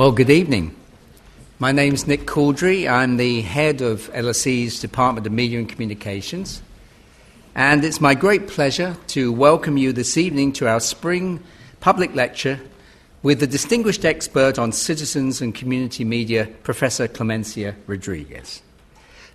Well, good evening. My name's Nick Couldry. I'm the head of LSE's Department of Media and Communications. And it's my great pleasure to welcome you this evening to our spring public lecture with the distinguished expert on citizens and community media, Professor Clemencia Rodriguez.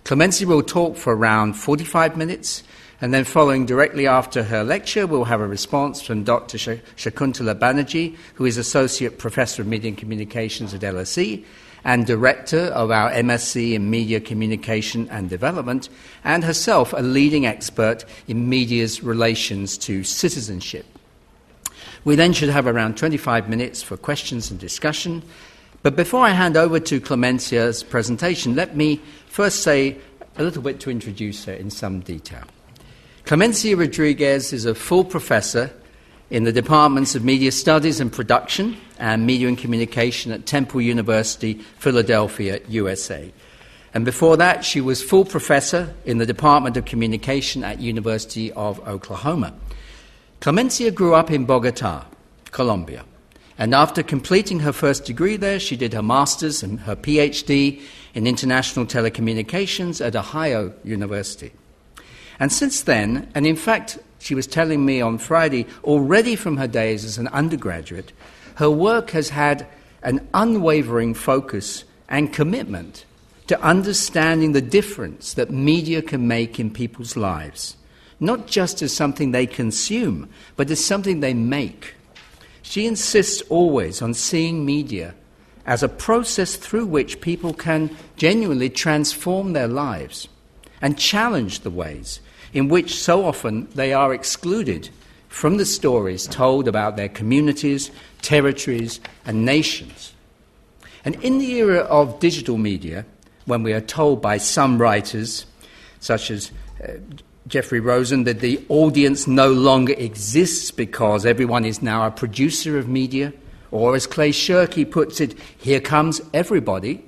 Clemencia will talk for around 45 minutes, and then following directly after her lecture, we'll have a response from Dr. Shakuntala Banaji, who is Associate Professor of Media and Communications at LSE and director of our MSc in Media Communication and Development, and herself a leading expert in media's relations to citizenship. We then should have around 25 minutes for questions and discussion. But before I hand over to Clemencia's presentation, let me first say a little bit to introduce her in some detail. Clemencia Rodriguez is a full professor in the departments of Media Studies and Production and Media and Communication at Temple University, Philadelphia, USA. And before that, she was full professor in the Department of Communication at University of Oklahoma. Clemencia grew up in Bogota, Colombia. And after completing her first degree there, she did her master's and her PhD in international telecommunications at Ohio University. And since then, and in fact, she was telling me on Friday, already from her days as an undergraduate, her work has had an unwavering focus and commitment to understanding the difference that media can make in people's lives, not just as something they consume, but as something they make. She insists always on seeing media as a process through which people can genuinely transform their lives and challenge the ways in which so often they are excluded from the stories told about their communities, territories, and nations. And in the era of digital media, when we are told by some writers, such as uh, Jeffrey Rosen, that the audience no longer exists because everyone is now a producer of media, or as Clay Shirky puts it, here comes everybody.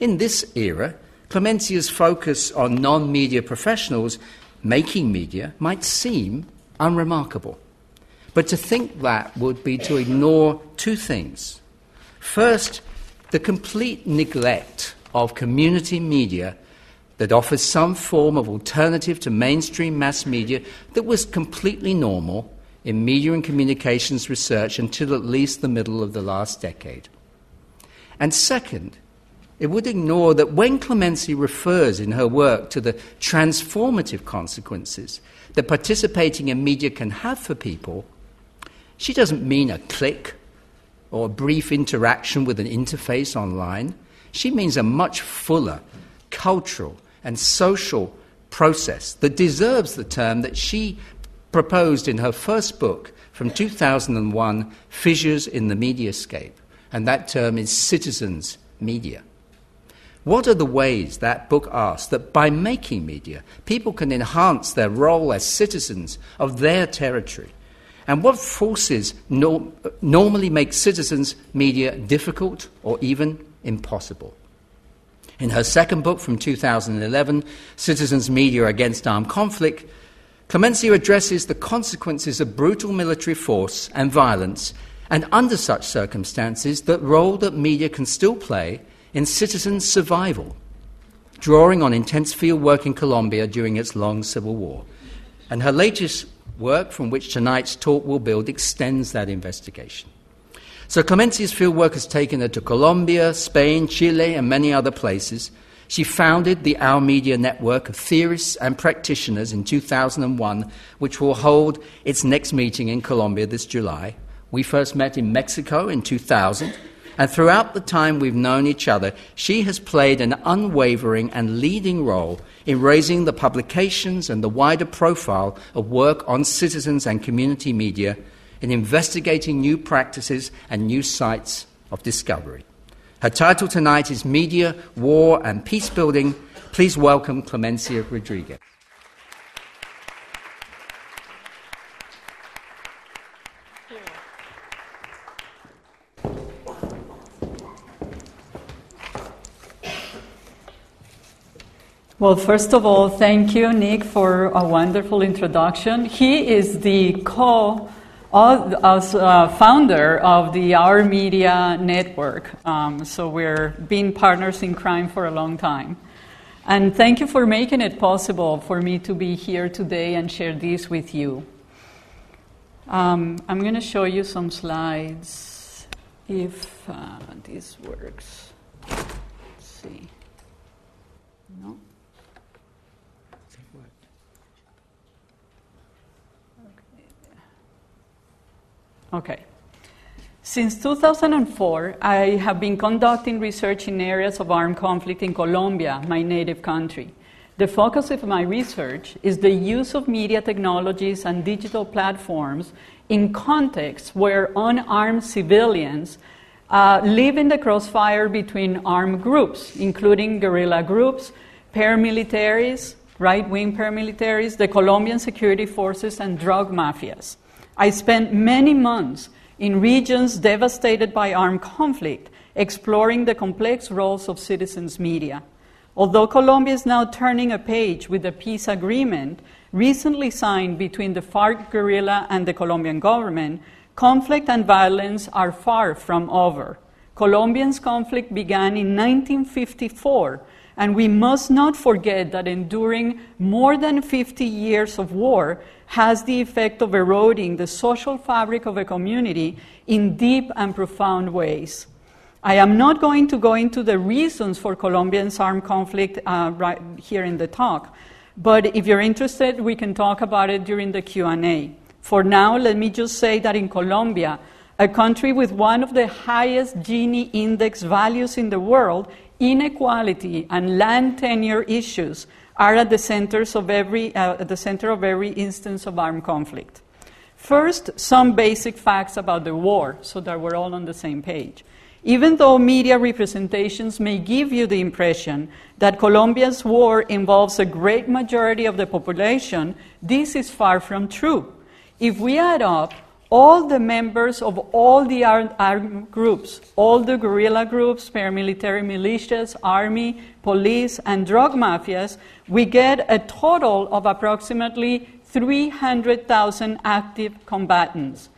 In this era, Clemencia's focus on non media professionals making media might seem unremarkable. But to think that would be to ignore two things. First, the complete neglect of community media that offers some form of alternative to mainstream mass media that was completely normal in media and communications research until at least the middle of the last decade. And second, it would ignore that when Clemencia refers in her work to the transformative consequences that participating in media can have for people, she doesn't mean a click or a brief interaction with an interface online. She means a much fuller cultural and social process that deserves the term that she proposed in her first book from 2001, Fissures in the Mediascape. And that term is citizens' media. What are the ways, that book asks, that by making media, people can enhance their role as citizens of their territory? And what forces no, normally make citizens' media difficult or even impossible? In her second book from 2011, Citizens' Media Against Armed Conflict, Clemencia addresses the consequences of brutal military force and violence, and under such circumstances, the role that media can still play in citizen survival, drawing on intense field work in Colombia during its long civil war. And her latest work, from which tonight's talk will build, extends that investigation. So Clemencia's fieldwork has taken her to Colombia, Spain, Chile, and many other places. She founded the Our Media Network of theorists and practitioners in 2001, which will hold its next meeting in Colombia this July. We first met in Mexico in 2000 and throughout the time we've known each other, she has played an unwavering and leading role in raising the publications and the wider profile of work on citizens and community media, in investigating new practices and new sites of discovery. Her title tonight is Media, War and Peace Building. Please welcome Clemencia Rodriguez. Well, first of all, thank you, Nick, for a wonderful introduction. He is the co as uh, founder of the Our Media Network. Um, so we're been partners in crime for a long time. And thank you for making it possible for me to be here today and share this with you. Um, I'm going to show you some slides if uh, this works. Let's see. No? Okay. Since 2004, I have been conducting research in areas of armed conflict in Colombia, my native country. The focus of my research is the use of media technologies and digital platforms in contexts where unarmed civilians uh, live in the crossfire between armed groups, including guerrilla groups, paramilitaries, right wing paramilitaries, the Colombian security forces, and drug mafias. I spent many months in regions devastated by armed conflict, exploring the complex roles of citizens' media. Although Colombia is now turning a page with the peace agreement recently signed between the FARC guerrilla and the Colombian government, conflict and violence are far from over. Colombia's conflict began in 1954, and we must not forget that enduring more than 50 years of war has the effect of eroding the social fabric of a community in deep and profound ways. I am not going to go into the reasons for Colombia's armed conflict uh, right here in the talk, but if you're interested, we can talk about it during the Q&A. For now, let me just say that in Colombia, a country with one of the highest Gini index values in the world, inequality and land tenure issues are at the, centers of every, uh, at the center of every instance of armed conflict. First, some basic facts about the war so that we're all on the same page. Even though media representations may give you the impression that Colombia's war involves a great majority of the population, this is far from true. If we add up all the members of all the armed groups, all the guerrilla groups, paramilitary militias, army, police, and drug mafias, we get a total of approximately 300,000 active combatants.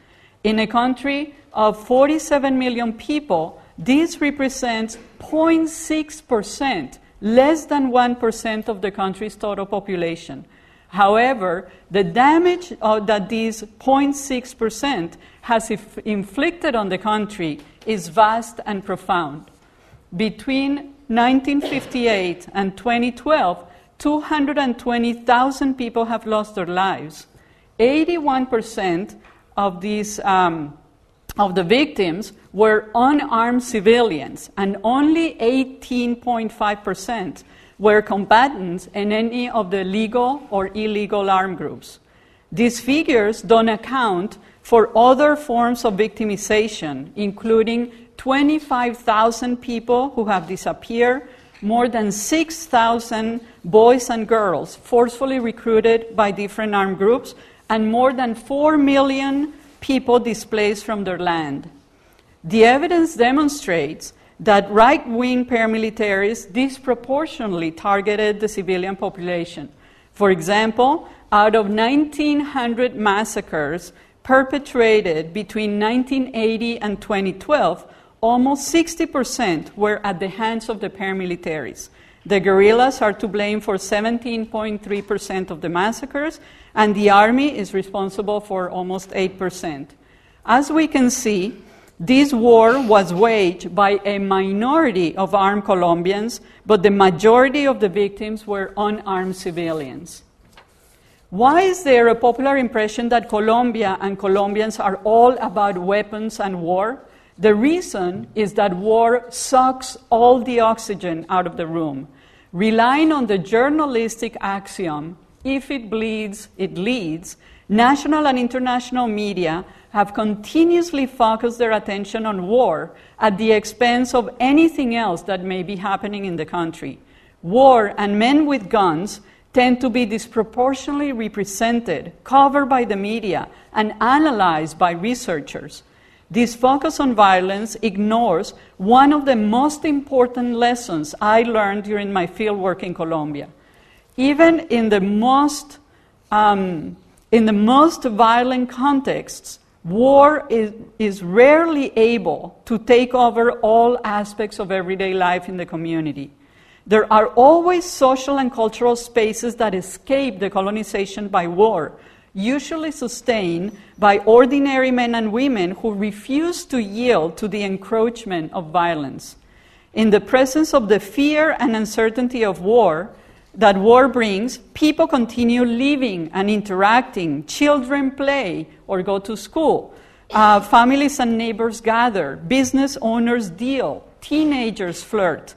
In a country of 47 million people, this represents 0.6%, less than 1% of the country's total population. However, the damage uh, that these 0.6% has if- inflicted on the country is vast and profound. Between 1958 and 2012, 220,000 people have lost their lives. 81% of these um, of the victims were unarmed civilians, and only 18.5% were combatants in any of the legal or illegal armed groups. These figures don't account for other forms of victimization, including 25,000 people who have disappeared, more than 6,000 boys and girls forcefully recruited by different armed groups, and more than 4 million people displaced from their land. The evidence demonstrates that right wing paramilitaries disproportionately targeted the civilian population. For example, out of 1,900 massacres perpetrated between 1980 and 2012, almost 60% were at the hands of the paramilitaries. The guerrillas are to blame for 17.3% of the massacres, and the army is responsible for almost 8%. As we can see, this war was waged by a minority of armed Colombians, but the majority of the victims were unarmed civilians. Why is there a popular impression that Colombia and Colombians are all about weapons and war? The reason is that war sucks all the oxygen out of the room. Relying on the journalistic axiom, if it bleeds, it leads, national and international media have continuously focused their attention on war at the expense of anything else that may be happening in the country. War and men with guns tend to be disproportionately represented, covered by the media, and analyzed by researchers. This focus on violence ignores one of the most important lessons I learned during my fieldwork in Colombia. Even in the most, um, in the most violent contexts, war is, is rarely able to take over all aspects of everyday life in the community. There are always social and cultural spaces that escape the colonization by war, usually sustained by ordinary men and women who refuse to yield to the encroachment of violence. In the presence of the fear and uncertainty of war that war brings, people continue living and interacting. Children play or go to school. Uh, families and neighbors gather. Business owners deal. Teenagers flirt.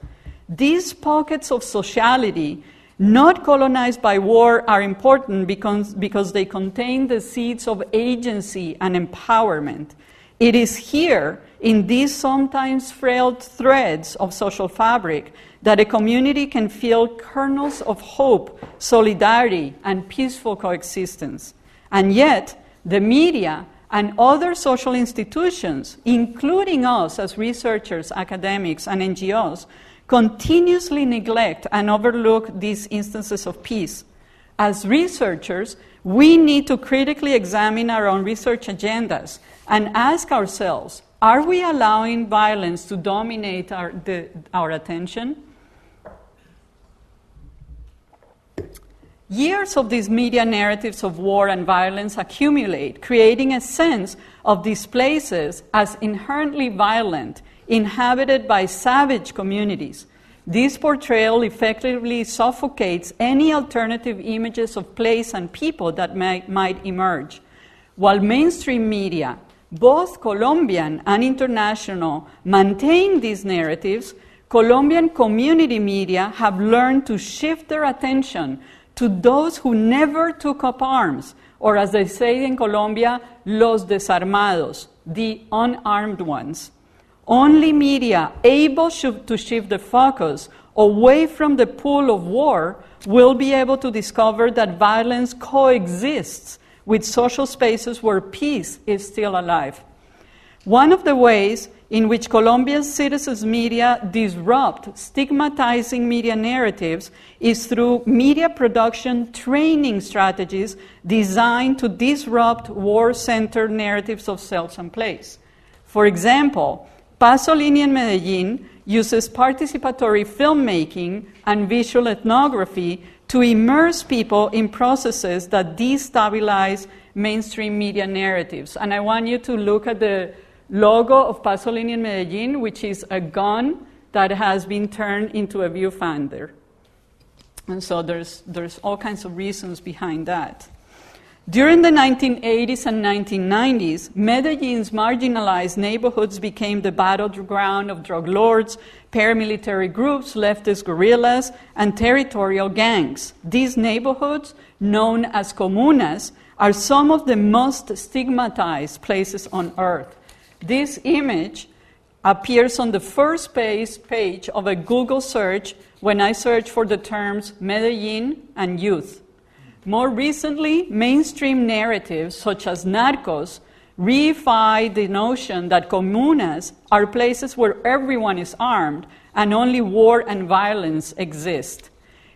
These pockets of sociality not colonized by war are important because, because they contain the seeds of agency and empowerment. It is here, in these sometimes frail threads of social fabric, that a community can feel kernels of hope, solidarity, and peaceful coexistence. And yet, the media and other social institutions, including us as researchers, academics, and NGOs, continuously neglect and overlook these instances of peace. As researchers, we need to critically examine our own research agendas and ask ourselves are we allowing violence to dominate our, the, our attention? Years of these media narratives of war and violence accumulate, creating a sense of these places as inherently violent inhabited by savage communities. This portrayal effectively suffocates any alternative images of place and people that may, might emerge. While mainstream media, both Colombian and international, maintain these narratives, Colombian community media have learned to shift their attention to those who never took up arms, or as they say in Colombia, los desarmados, the unarmed ones. Only media able to shift the focus away from the pool of war will be able to discover that violence coexists with social spaces where peace is still alive. One of the ways in which Colombia's citizens' media disrupt stigmatizing media narratives is through media production training strategies designed to disrupt war centered narratives of self and place. For example, Pasolini in Medellin uses participatory filmmaking and visual ethnography to immerse people in processes that destabilize mainstream media narratives. And I want you to look at the logo of Pasolini in Medellin, which is a gun that has been turned into a viewfinder. And so there's, there's all kinds of reasons behind that. During the 1980s and 1990s, Medellin's marginalized neighborhoods became the battleground of drug lords, paramilitary groups, leftist guerrillas, and territorial gangs. These neighborhoods, known as comunas, are some of the most stigmatized places on earth. This image appears on the first page, of a Google search when I search for the terms Medellin and youth. More recently, mainstream narratives such as Narcos reify the notion that comunas are places where everyone is armed and only war and violence exist.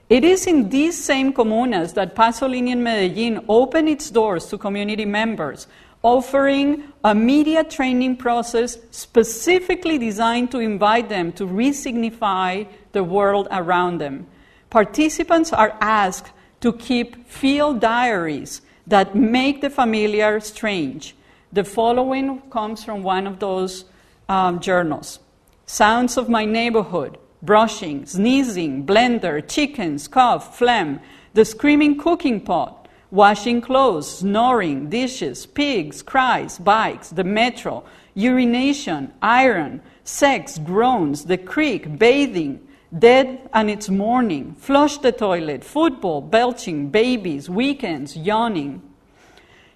It is in these same comunas that Pasolini and Medellin open its doors to community members, offering a media training process specifically designed to invite them to resignify the world around them. Participants are asked to keep field diaries that make the familiar strange. The following comes from one of those um, journals. Sounds of my neighborhood, brushing, sneezing, blender, chickens, cough, phlegm, the screaming cooking pot, washing clothes, snoring, dishes, pigs, cries, bikes, the metro, urination, iron, sex, groans, the creek, bathing, Dead and it's morning. Flush the toilet. Football, belching, babies, weekends, yawning.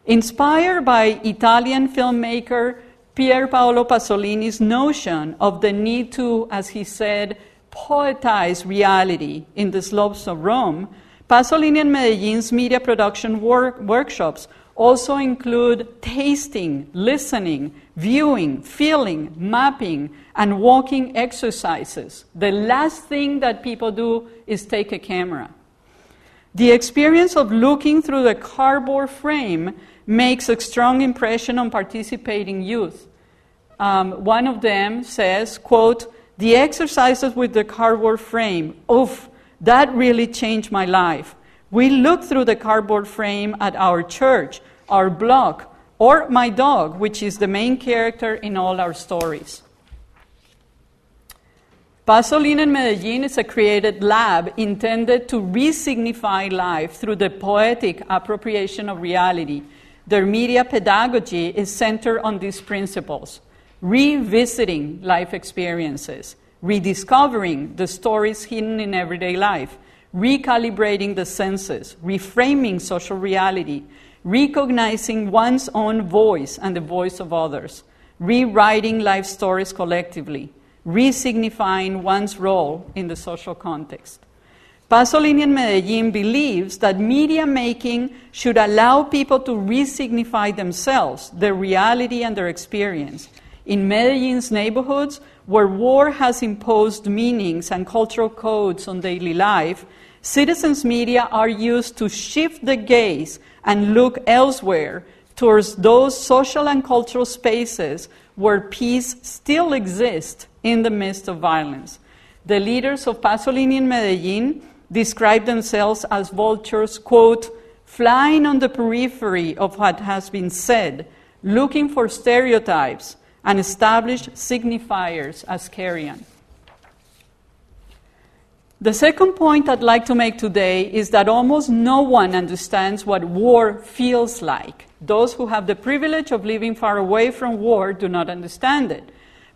Inspired by Italian filmmaker Pier Paolo Pasolini's notion of the need to, as he said, poetize reality in the slopes of Rome, Pasolini and Medellin's media production work- workshops also include tasting, listening, viewing, feeling, mapping, and walking exercises. The last thing that people do is take a camera. The experience of looking through the cardboard frame makes a strong impression on participating youth. Um, one of them says, quote, the exercises with the cardboard frame, oof, that really changed my life. We look through the cardboard frame at our church, our block, or my dog, which is the main character in all our stories. Pasolini in Medellin is a created lab intended to re-signify life through the poetic appropriation of reality. Their media pedagogy is centered on these principles revisiting life experiences, rediscovering the stories hidden in everyday life, recalibrating the senses, reframing social reality, recognizing one's own voice and the voice of others, rewriting life stories collectively, resignifying one's role in the social context. Pasolini in Medellin believes that media making should allow people to resignify themselves, their reality, and their experience. In Medellin's neighborhoods, where war has imposed meanings and cultural codes on daily life, citizens' media are used to shift the gaze and look elsewhere towards those social and cultural spaces where peace still exists in the midst of violence. The leaders of Pasolini in Medellin describe themselves as vultures, quote, flying on the periphery of what has been said, looking for stereotypes and established signifiers as carrion. The second point I'd like to make today is that almost no one understands what war feels like. Those who have the privilege of living far away from war do not understand it.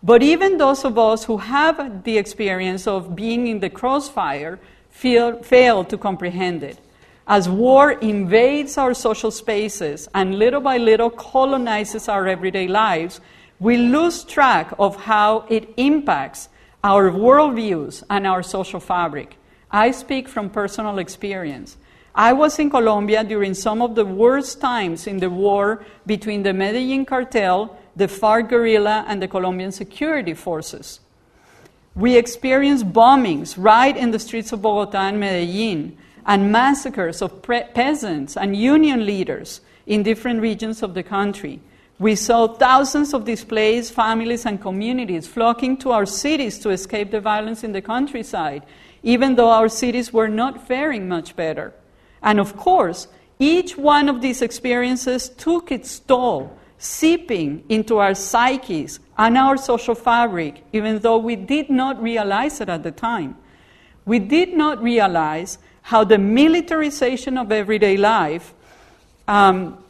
But even those of us who have the experience of being in the crossfire feel, fail to comprehend it. As war invades our social spaces and little by little colonizes our everyday lives, we lose track of how it impacts our worldviews and our social fabric. I speak from personal experience. I was in Colombia during some of the worst times in the war between the Medellin cartel, the FARC guerrilla, and the Colombian security forces. We experienced bombings right in the streets of Bogota and Medellin, and massacres of pre- peasants and union leaders in different regions of the country. We saw thousands of displaced families and communities flocking to our cities to escape the violence in the countryside, even though our cities were not faring much better. And of course, each one of these experiences took its toll, seeping into our psyches and our social fabric, even though we did not realize it at the time. We did not realize how the militarization of everyday life um,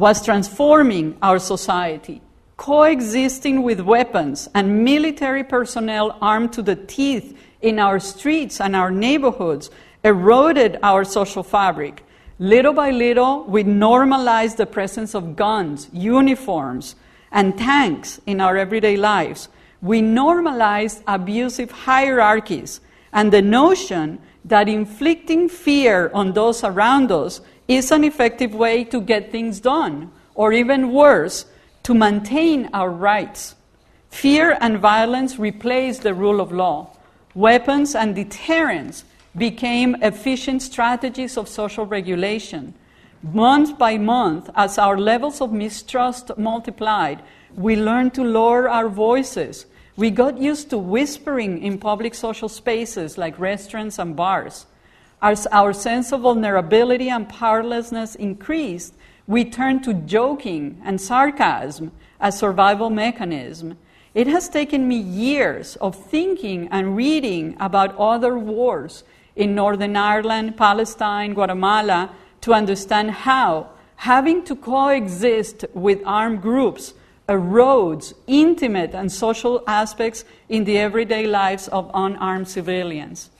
was transforming our society, coexisting with weapons and military personnel armed to the teeth in our streets and our neighborhoods eroded our social fabric. Little by little, we normalized the presence of guns, uniforms, and tanks in our everyday lives. We normalized abusive hierarchies and the notion that inflicting fear on those around us is an effective way to get things done, or even worse, to maintain our rights. Fear and violence replaced the rule of law. Weapons and deterrence became efficient strategies of social regulation. Month by month, as our levels of mistrust multiplied, we learned to lower our voices. We got used to whispering in public social spaces like restaurants and bars. As our sense of vulnerability and powerlessness increased, we turned to joking and sarcasm as survival mechanism. It has taken me years of thinking and reading about other wars in Northern Ireland, Palestine, Guatemala to understand how having to coexist with armed groups erodes intimate and social aspects in the everyday lives of unarmed civilians.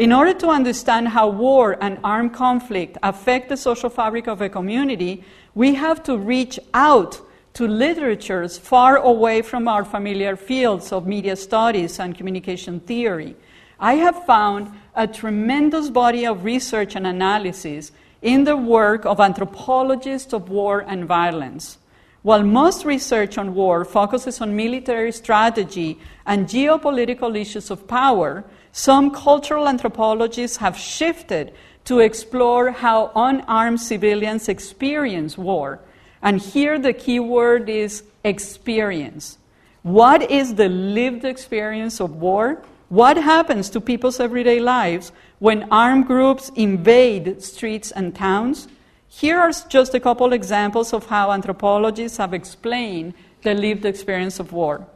In order to understand how war and armed conflict affect the social fabric of a community, we have to reach out to literatures far away from our familiar fields of media studies and communication theory. I have found a tremendous body of research and analysis in the work of anthropologists of war and violence. While most research on war focuses on military strategy and geopolitical issues of power, some cultural anthropologists have shifted to explore how unarmed civilians experience war. And here the key word is experience. What is the lived experience of war? What happens to people's everyday lives when armed groups invade streets and towns? Here are just a couple examples of how anthropologists have explained the lived experience of war.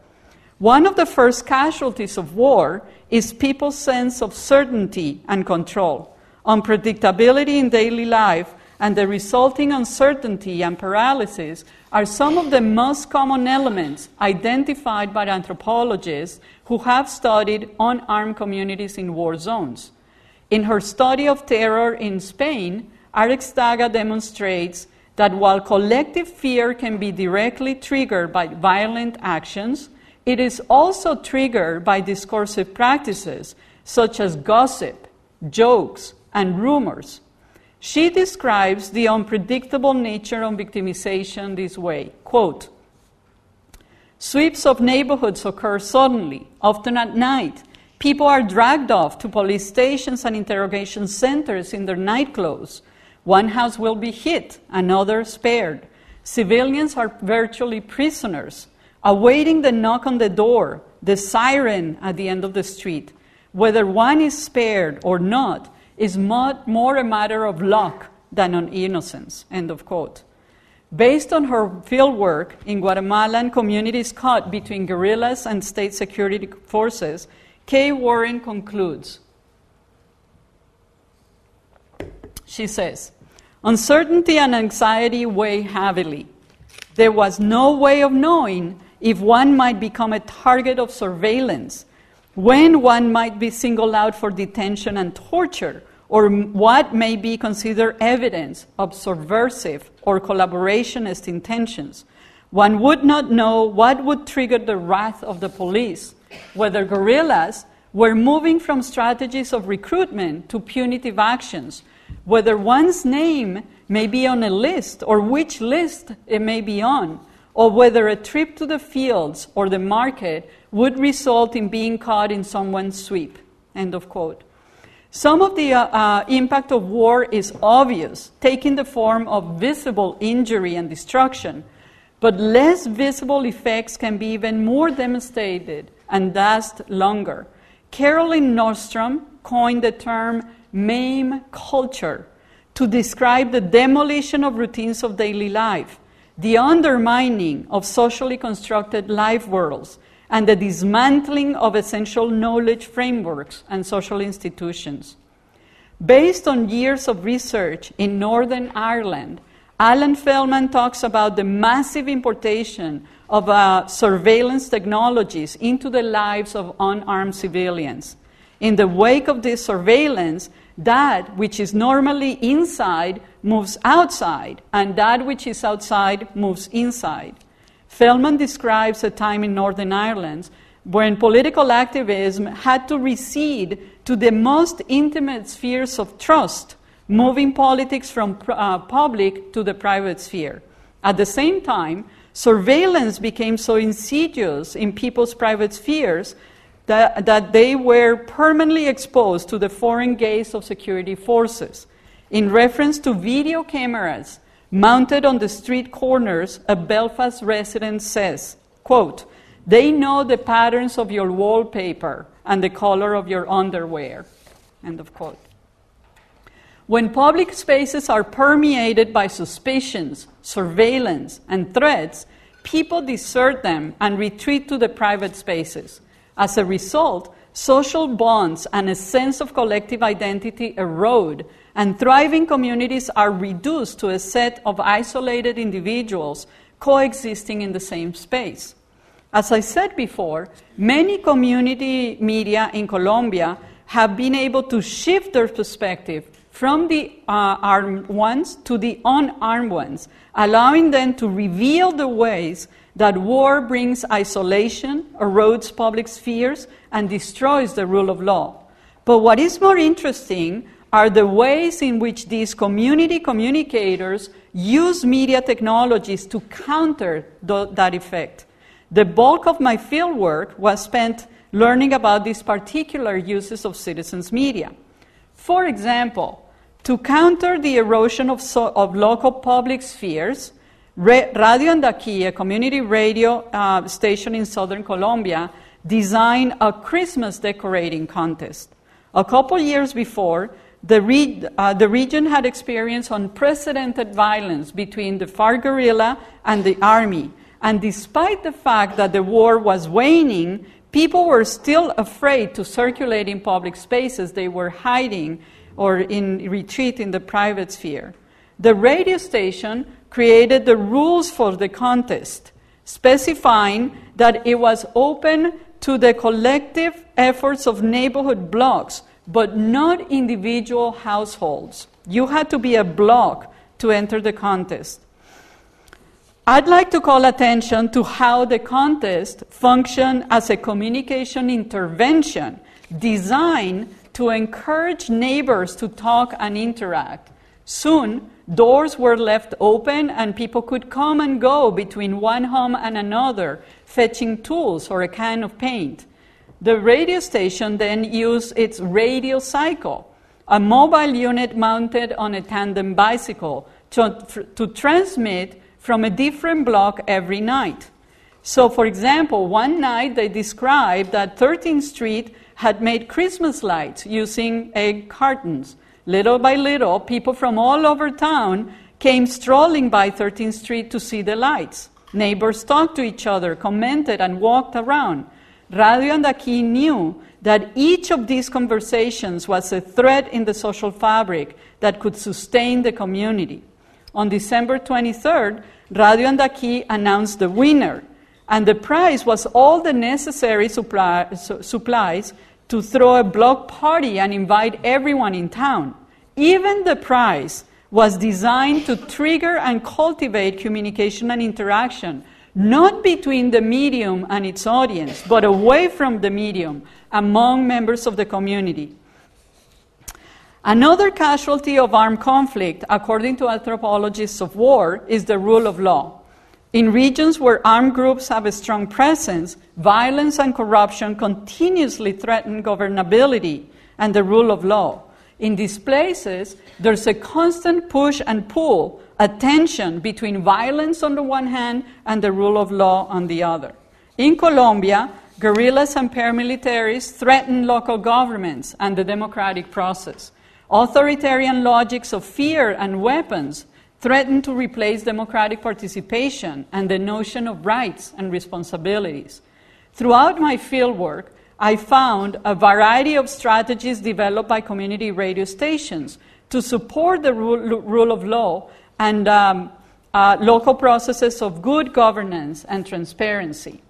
One of the first casualties of war is people's sense of certainty and control, unpredictability in daily life, and the resulting uncertainty and paralysis are some of the most common elements identified by anthropologists who have studied unarmed communities in war zones. In her study of terror in Spain, Aretxaga demonstrates that while collective fear can be directly triggered by violent actions, it is also triggered by discursive practices such as gossip, jokes, and rumors. She describes the unpredictable nature of victimization this way quote, Sweeps of neighborhoods occur suddenly, often at night. People are dragged off to police stations and interrogation centers in their nightclothes. One house will be hit, another spared. Civilians are virtually prisoners, awaiting the knock on the door, the siren at the end of the street. Whether one is spared or not is more a matter of luck than on innocence. End of quote. Based on her fieldwork in Guatemalan communities caught between guerrillas and state security forces, Kay Warren concludes. She says, Uncertainty and anxiety weigh heavily. There was no way of knowing if one might become a target of surveillance, when one might be singled out for detention and torture, or what may be considered evidence of subversive or collaborationist intentions. One would not know what would trigger the wrath of the police, whether guerrillas were moving from strategies of recruitment to punitive actions whether one's name may be on a list or which list it may be on, or whether a trip to the fields or the market would result in being caught in someone's sweep. End of quote. Some of the uh, uh, impact of war is obvious, taking the form of visible injury and destruction, but less visible effects can be even more demonstrated and last longer. Carolyn Nordstrom coined the term maim culture to describe the demolition of routines of daily life, the undermining of socially constructed life worlds, and the dismantling of essential knowledge frameworks and social institutions. Based on years of research in Northern Ireland, Allen Feldman talks about the massive importation of uh, surveillance technologies into the lives of unarmed civilians. In the wake of this surveillance, that which is normally inside moves outside, and that which is outside moves inside. Feldman describes a time in Northern Ireland when political activism had to recede to the most intimate spheres of trust, moving politics from uh, public to the private sphere. At the same time, surveillance became so insidious in people's private spheres that, that they were permanently exposed to the foreign gaze of security forces. In reference to video cameras mounted on the street corners, a Belfast resident says, quote, they know the patterns of your wallpaper and the color of your underwear. End of quote. When public spaces are permeated by suspicions, surveillance, and threats, people desert them and retreat to the private spaces. As a result, social bonds and a sense of collective identity erode, and thriving communities are reduced to a set of isolated individuals coexisting in the same space. As I said before, many community media in Colombia have been able to shift their perspective from the uh, armed ones to the unarmed ones, allowing them to reveal the ways that war brings isolation, erodes public spheres, and destroys the rule of law. But what is more interesting are the ways in which these community communicators use media technologies to counter th- that effect. The bulk of my fieldwork was spent learning about these particular uses of citizens' media. For example, to counter the erosion of, so, of local public spheres, Radio Andaquí, a community radio uh, station in southern Colombia, designed a Christmas decorating contest. A couple years before, the, re- uh, the region had experienced unprecedented violence between the FARC guerrilla and the army. And despite the fact that the war was waning, people were still afraid to circulate in public spaces. They were hiding or in retreat in the private sphere. The radio station created the rules for the contest, specifying that it was open to the collective efforts of neighborhood blocks but not individual households. You had to be a block to enter the contest. I'd like to call attention to how the contest functioned as a communication intervention designed to encourage neighbors to talk and interact. Soon, doors were left open and people could come and go between one home and another, fetching tools or a can of paint. The radio station then used its radio cycle, a mobile unit mounted on a tandem bicycle, to, to transmit from a different block every night. So, for example, one night they described that 13th Street had made Christmas lights using egg cartons. Little by little, people from all over town came strolling by 13th Street to see the lights. Neighbors talked to each other, commented, and walked around. Radio Andaquí knew that each of these conversations was a thread in the social fabric that could sustain the community. On December 23rd, Radio Andaquí announced the winner, and the prize was all the necessary su- supplies to throw a block party and invite everyone in town. Even the prize was designed to trigger and cultivate communication and interaction not between the medium and its audience, but away from the medium among members of the community. Another casualty of armed conflict, according to anthropologists of war, is the rule of law. In regions where armed groups have a strong presence, violence and corruption continuously threaten governability and the rule of law. In these places, there's a constant push and pull a tension between violence on the one hand and the rule of law on the other. In Colombia, guerrillas and paramilitaries threaten local governments and the democratic process. Authoritarian logics of fear and weapons threaten to replace democratic participation and the notion of rights and responsibilities. Throughout my fieldwork, I found a variety of strategies developed by community radio stations to support the rule, rule of law and um, uh, local processes of good governance and transparency.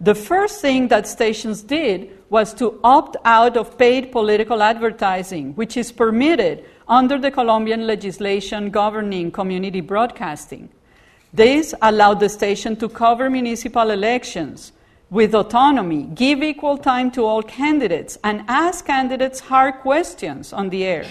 The first thing that stations did was to opt out of paid political advertising, which is permitted under the Colombian legislation governing community broadcasting. This allowed the station to cover municipal elections with autonomy, give equal time to all candidates, and ask candidates hard questions on the air.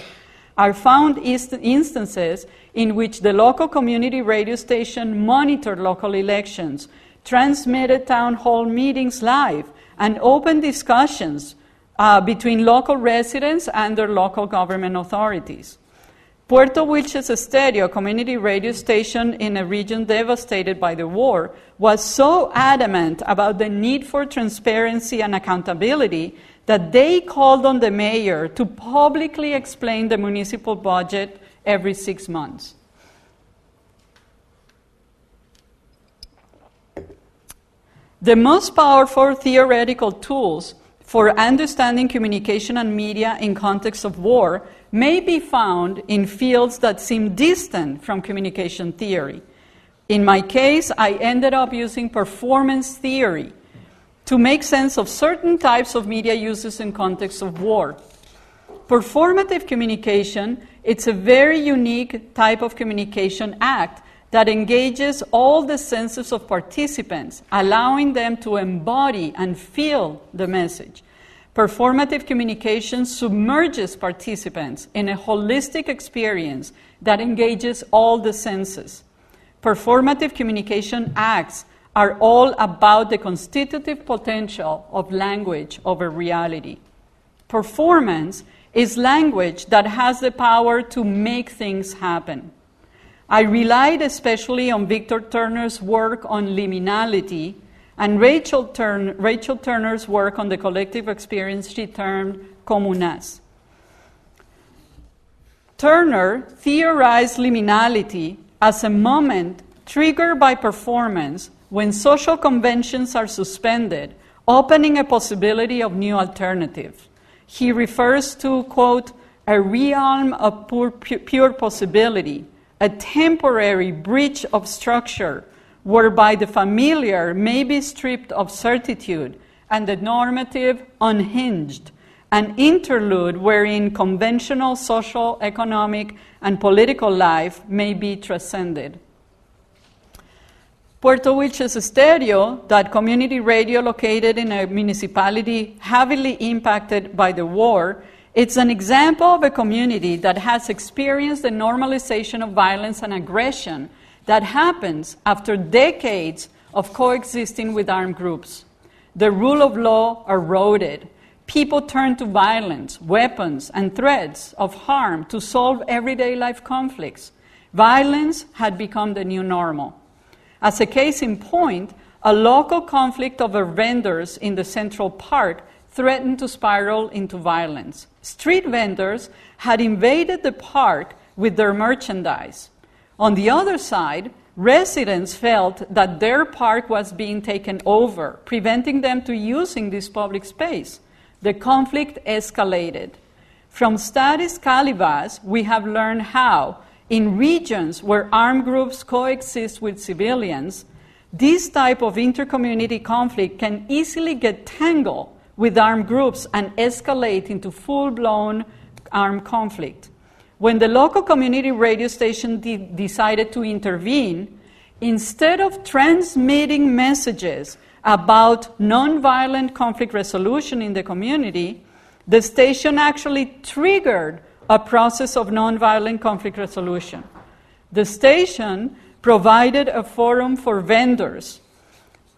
Are found instances in which the local community radio station monitored local elections, transmitted town hall meetings live, and open discussions uh, between local residents and their local government authorities. Puerto Wilches Estéreo, a community radio station in a region devastated by the war, was so adamant about the need for transparency and accountability that they called on the mayor to publicly explain the municipal budget every six months. The most powerful theoretical tools for understanding communication and media in context of war may be found in fields that seem distant from communication theory. In my case, I ended up using performance theory to make sense of certain types of media uses in context of war. Performative communication, it's a very unique type of communication act that engages all the senses of participants, allowing them to embody and feel the message. Performative communication submerges participants in a holistic experience that engages all the senses. Performative communication acts are all about the constitutive potential of language over reality. Performance is language that has the power to make things happen. I relied especially on Victor Turner's work on liminality and Rachel, Turn, Rachel Turner's work on the collective experience she termed communitas. Turner theorized liminality as a moment triggered by performance when social conventions are suspended, opening a possibility of new alternatives. He refers to, quote, a realm of pure, pure possibility, a temporary breach of structure whereby the familiar may be stripped of certitude and the normative unhinged, an interlude wherein conventional social, economic, and political life may be transcended. Puerto Wilches Stereo, that community radio located in a municipality heavily impacted by the war, it's an example of a community that has experienced the normalization of violence and aggression that happens after decades of coexisting with armed groups. The rule of law eroded. People turned to violence, weapons, and threats of harm to solve everyday life conflicts. Violence had become the new normal. As a case in point, a local conflict over vendors in the Central Park threatened to spiral into violence. Street vendors had invaded the park with their merchandise. On the other side, residents felt that their park was being taken over, preventing them to using this public space. The conflict escalated. From Studies Calibas, we have learned how in regions where armed groups coexist with civilians, this type of intercommunity conflict can easily get tangled with armed groups and escalate into full blown armed conflict. When the local community radio station de- decided to intervene, instead of transmitting messages about nonviolent conflict resolution in the community, the station actually triggered a process of nonviolent conflict resolution. The station provided a forum for vendors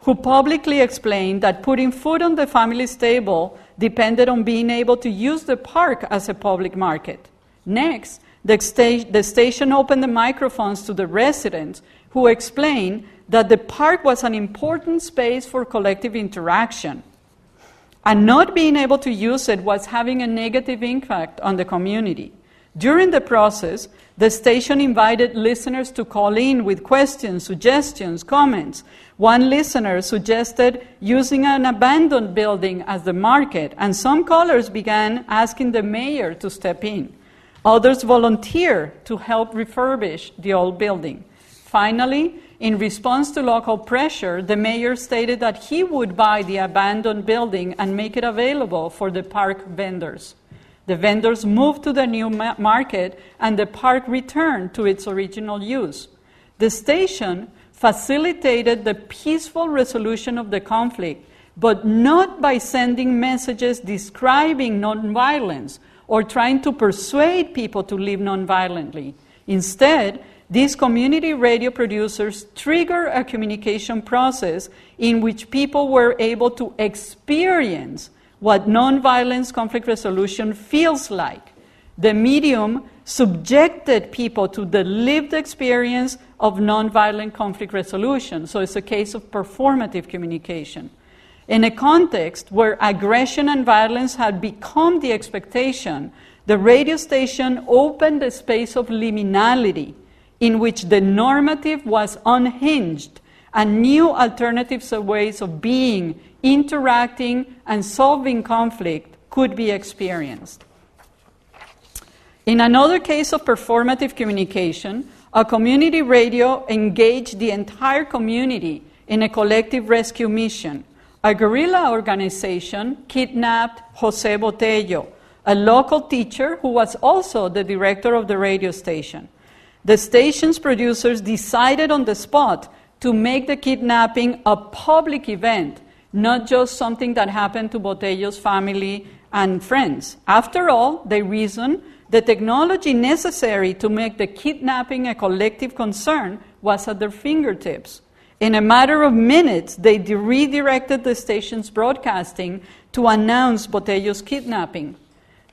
who publicly explained that putting food on the family's table depended on being able to use the park as a public market. Next, the, sta- the station opened the microphones to the residents who explained that the park was an important space for collective interaction and not being able to use it was having a negative impact on the community. During the process, the station invited listeners to call in with questions, suggestions, comments. One listener suggested using an abandoned building as the market, and some callers began asking the mayor to step in. Others volunteered to help refurbish the old building. Finally, in response to local pressure, the mayor stated that he would buy the abandoned building and make it available for the park vendors. The vendors moved to the new ma- market and the park returned to its original use. The station facilitated the peaceful resolution of the conflict, but not by sending messages describing nonviolence or trying to persuade people to live nonviolently. Instead, these community radio producers trigger a communication process in which people were able to experience what nonviolence conflict resolution feels like. The medium subjected people to the lived experience of nonviolent conflict resolution. So it's a case of performative communication. In a context where aggression and violence had become the expectation, the radio station opened a space of liminality in which the normative was unhinged and new alternatives of ways of being, interacting, and solving conflict could be experienced. In another case of performative communication, a community radio engaged the entire community in a collective rescue mission. A guerrilla organization kidnapped Jose Botello, a local teacher who was also the director of the radio station. The station's producers decided on the spot to make the kidnapping a public event, not just something that happened to Botello's family and friends. After all, they reasoned the technology necessary to make the kidnapping a collective concern was at their fingertips. In a matter of minutes, they de- redirected the station's broadcasting to announce Botello's kidnapping.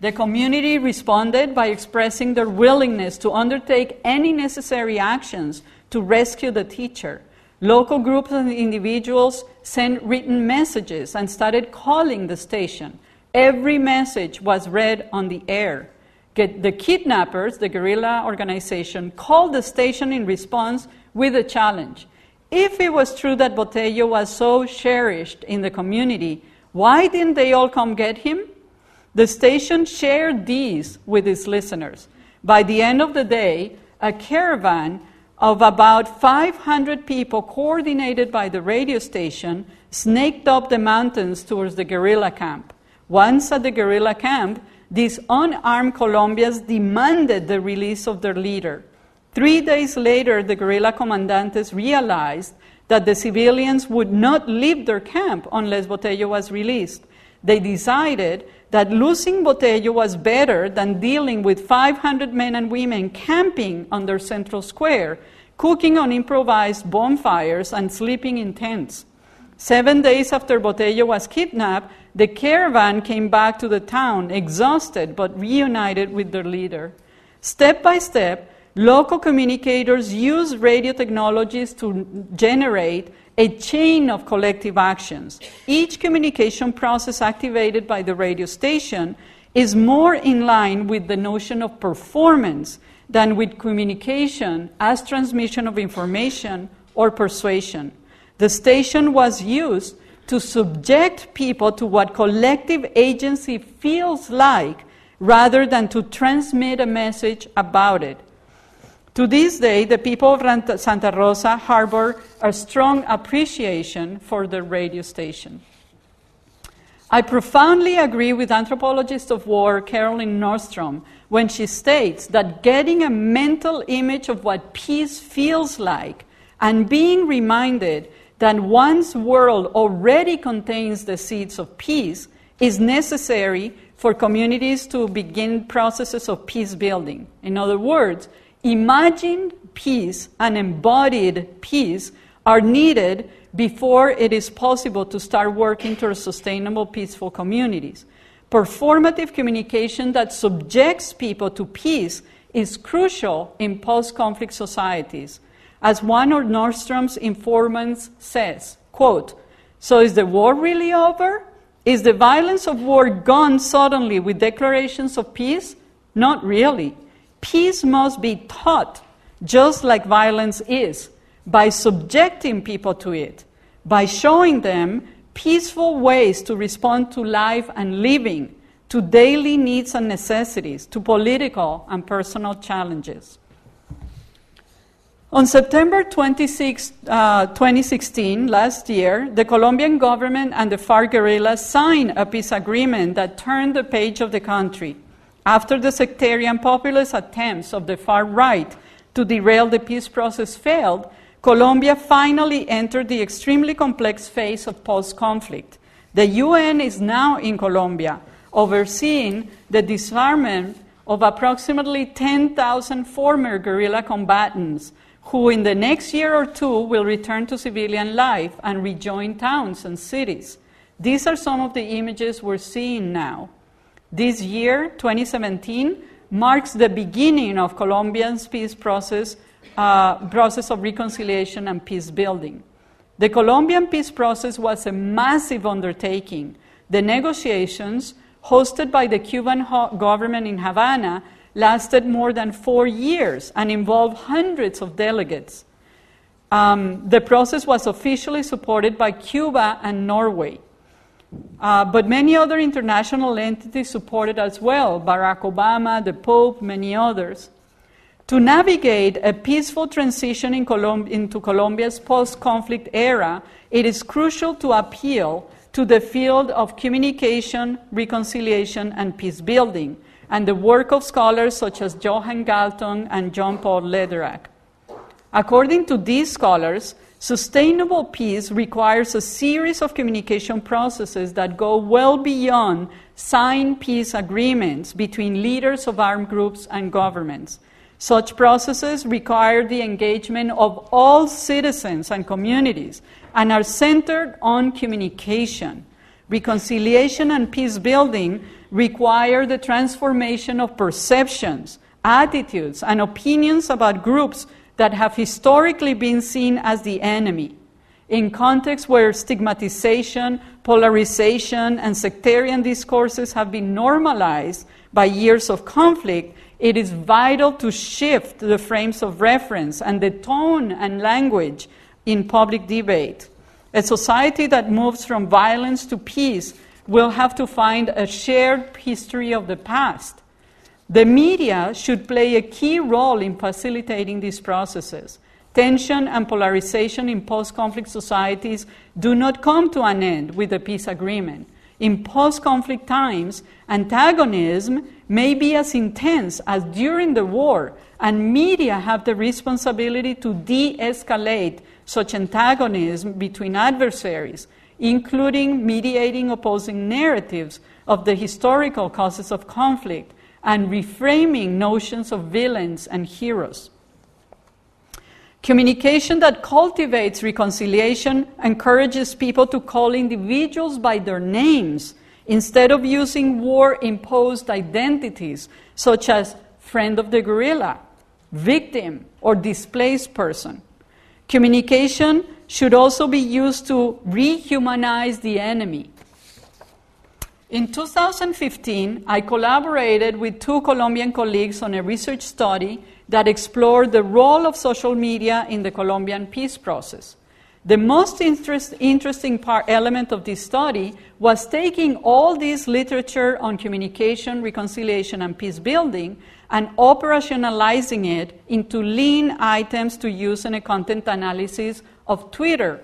The community responded by expressing their willingness to undertake any necessary actions to rescue the teacher. Local groups and individuals sent written messages and started calling the station. Every message was read on the air. The kidnappers, the guerrilla organization, called the station in response with a challenge. If it was true that Botello was so cherished in the community, why didn't they all come get him? The station shared these with its listeners. By the end of the day, a caravan of about 500 people, coordinated by the radio station, snaked up the mountains towards the guerrilla camp. Once at the guerrilla camp, these unarmed Colombians demanded the release of their leader. Three days later, the guerrilla commandantes realized that the civilians would not leave their camp unless Botello was released. They decided that losing Botello was better than dealing with 500 men and women camping on their central square, cooking on improvised bonfires, and sleeping in tents. Seven days after Botello was kidnapped, the caravan came back to the town, exhausted but reunited with their leader. Step by step, local communicators used radio technologies to generate a chain of collective actions. Each communication process activated by the radio station is more in line with the notion of performance than with communication as transmission of information or persuasion. The station was used to subject people to what collective agency feels like rather than to transmit a message about it. To this day, the people of Santa Rosa harbor a strong appreciation for the radio station. I profoundly agree with anthropologist of war Carolyn Nordstrom when she states that getting a mental image of what peace feels like and being reminded that one's world already contains the seeds of peace is necessary for communities to begin processes of peace building. In other words, imagined peace and embodied peace are needed before it is possible to start working towards sustainable, peaceful communities. Performative communication that subjects people to peace is crucial in post conflict societies. As one of Nordstrom's informants says, quote, So is the war really over? Is the violence of war gone suddenly with declarations of peace? Not really. Peace must be taught, just like violence is, by subjecting people to it, by showing them peaceful ways to respond to life and living, to daily needs and necessities, to political and personal challenges. On September 26, uh, 2016, last year, the Colombian government and the FARC guerrillas signed a peace agreement that turned the page of the country. After the sectarian populist attempts of the far right to derail the peace process failed, Colombia finally entered the extremely complex phase of post conflict. The UN is now in Colombia, overseeing the disarmament of approximately 10,000 former guerrilla combatants who, in the next year or two, will return to civilian life and rejoin towns and cities. These are some of the images we're seeing now. This year, 2017, marks the beginning of Colombia's peace process, uh, process of reconciliation and peace building. The Colombian peace process was a massive undertaking. The negotiations, hosted by the Cuban ho- government in Havana, lasted more than four years and involved hundreds of delegates. Um, the process was officially supported by Cuba and Norway. Uh, but many other international entities supported as well Barack Obama, the Pope, many others. To navigate a peaceful transition in into Colombia's post conflict era, it is crucial to appeal to the field of communication, reconciliation, and peace building, and the work of scholars such as Johan Galtung and John Paul Lederach. According to these scholars, Sustainable peace requires a series of communication processes that go well beyond signed peace agreements between leaders of armed groups and governments. Such processes require the engagement of all citizens and communities and are centered on communication. Reconciliation and peace building require the transformation of perceptions, attitudes, and opinions about groups that have historically been seen as the enemy. In contexts where stigmatization, polarization, and sectarian discourses have been normalized by years of conflict, it is vital to shift the frames of reference and the tone and language in public debate. A society that moves from violence to peace will have to find a shared history of the past. The media should play a key role in facilitating these processes. Tension and polarization in post conflict societies do not come to an end with the peace agreement. In post conflict times, antagonism may be as intense as during the war, and media have the responsibility to de escalate such antagonism between adversaries, including mediating opposing narratives of the historical causes of conflict and reframing notions of villains and heroes. Communication that cultivates reconciliation encourages people to call individuals by their names instead of using war imposed identities such as friend of the guerrilla, victim, or displaced person. Communication should also be used to rehumanize the enemy. In 2015, I collaborated with two Colombian colleagues on a research study that explored the role of social media in the Colombian peace process. The most interest, interesting part, element of this study was taking all this literature on communication, reconciliation, and peace building and operationalizing it into lean items to use in a content analysis of Twitter.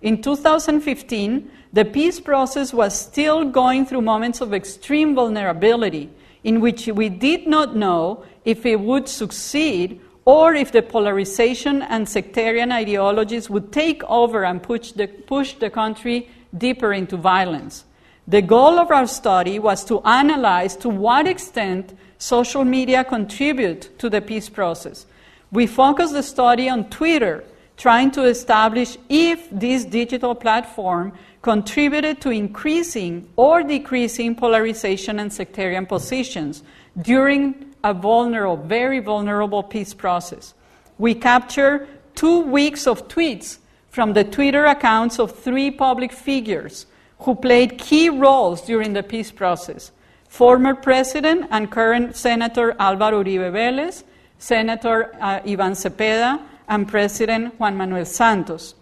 In 2015, the peace process was still going through moments of extreme vulnerability in which we did not know if it would succeed or if the polarization and sectarian ideologies would take over and push the, push the country deeper into violence. The goal of our study was to analyze to what extent social media contribute to the peace process. We focused the study on Twitter, trying to establish if this digital platform contributed to increasing or decreasing polarization and sectarian positions during a vulnerable, very vulnerable peace process. We capture two weeks of tweets from the Twitter accounts of three public figures who played key roles during the peace process former President and current Senator Álvaro Uribe Vélez, Senator uh, Iván Cepeda, and President Juan Manuel Santos.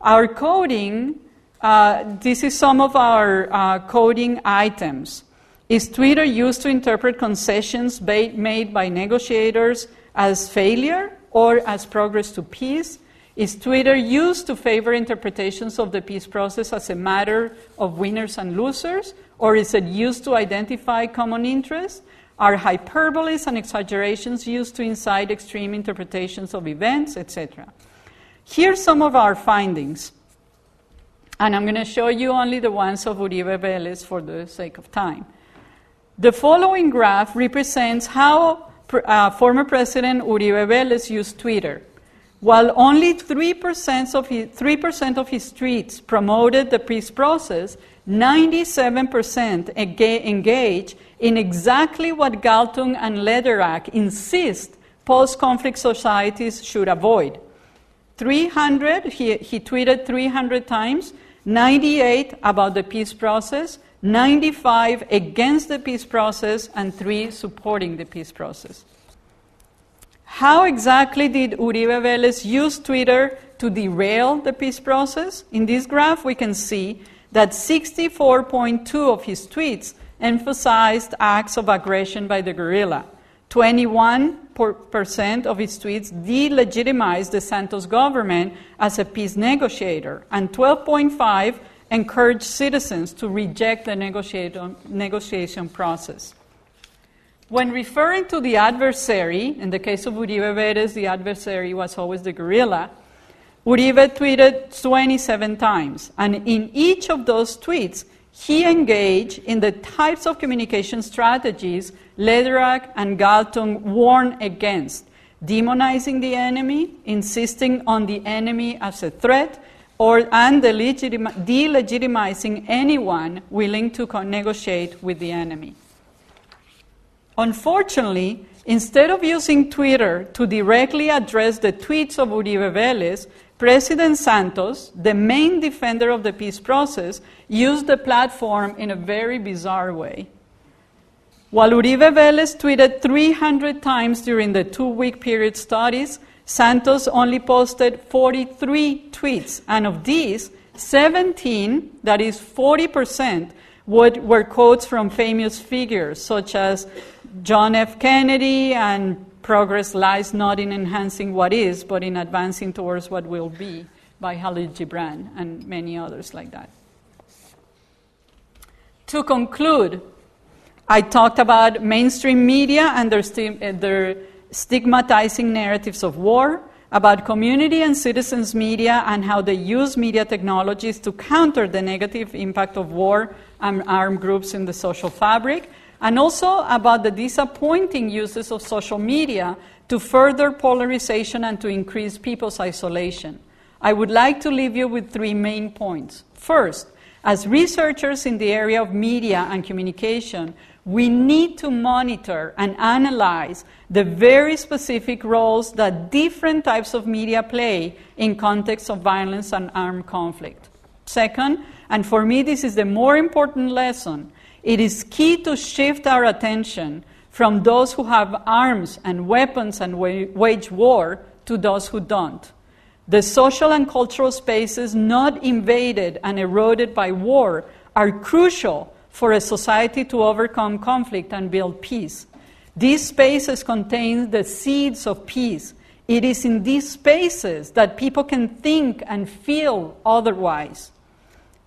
Our coding, uh, this is some of our uh, coding items. Is Twitter used to interpret concessions made by negotiators as failure or as progress to peace? Is Twitter used to favor interpretations of the peace process as a matter of winners and losers? Or is it used to identify common interests? Are hyperboles and exaggerations used to incite extreme interpretations of events, etc.? Here's some of our findings. And I'm going to show you only the ones of Uribe Vélez for the sake of time. The following graph represents how uh, former President Uribe Vélez used Twitter. While only 3% of, his, 3% of his tweets promoted the peace process, 97% engage in exactly what Galtung and Lederach insist post conflict societies should avoid. 300, he, he tweeted 300 times, 98 about the peace process, 95 against the peace process, and 3 supporting the peace process. How exactly did Uribe Vélez use Twitter to derail the peace process? In this graph, we can see that 64.2 of his tweets emphasized acts of aggression by the guerrilla. 21% of his tweets delegitimized the Santos government as a peace negotiator, and 12.5 encouraged citizens to reject the negotiation process. When referring to the adversary, in the case of Uribe Vélez, the adversary was always the guerrilla, Uribe tweeted 27 times, and in each of those tweets, he engaged in the types of communication strategies Lederach and Galtung warn against demonizing the enemy, insisting on the enemy as a threat, or and delegitimizing anyone willing to negotiate with the enemy. Unfortunately, instead of using Twitter to directly address the tweets of Uribe Vélez, President Santos, the main defender of the peace process, used the platform in a very bizarre way. While Uribe Vélez tweeted 300 times during the two week period studies, Santos only posted 43 tweets, and of these, 17, that is 40%, would, were quotes from famous figures such as John F. Kennedy and progress lies not in enhancing what is, but in advancing towards what will be by Khalil Gibran and many others like that. To conclude, I talked about mainstream media and their, sti- uh, their stigmatizing narratives of war, about community and citizens' media and how they use media technologies to counter the negative impact of war and armed groups in the social fabric, and also about the disappointing uses of social media to further polarization and to increase people's isolation. I would like to leave you with three main points. First, as researchers in the area of media and communication, we need to monitor and analyze the very specific roles that different types of media play in contexts of violence and armed conflict. Second, and for me this is the more important lesson, it is key to shift our attention from those who have arms and weapons and wage war to those who don't. The social and cultural spaces not invaded and eroded by war are crucial for a society to overcome conflict and build peace. These spaces contain the seeds of peace. It is in these spaces that people can think and feel otherwise.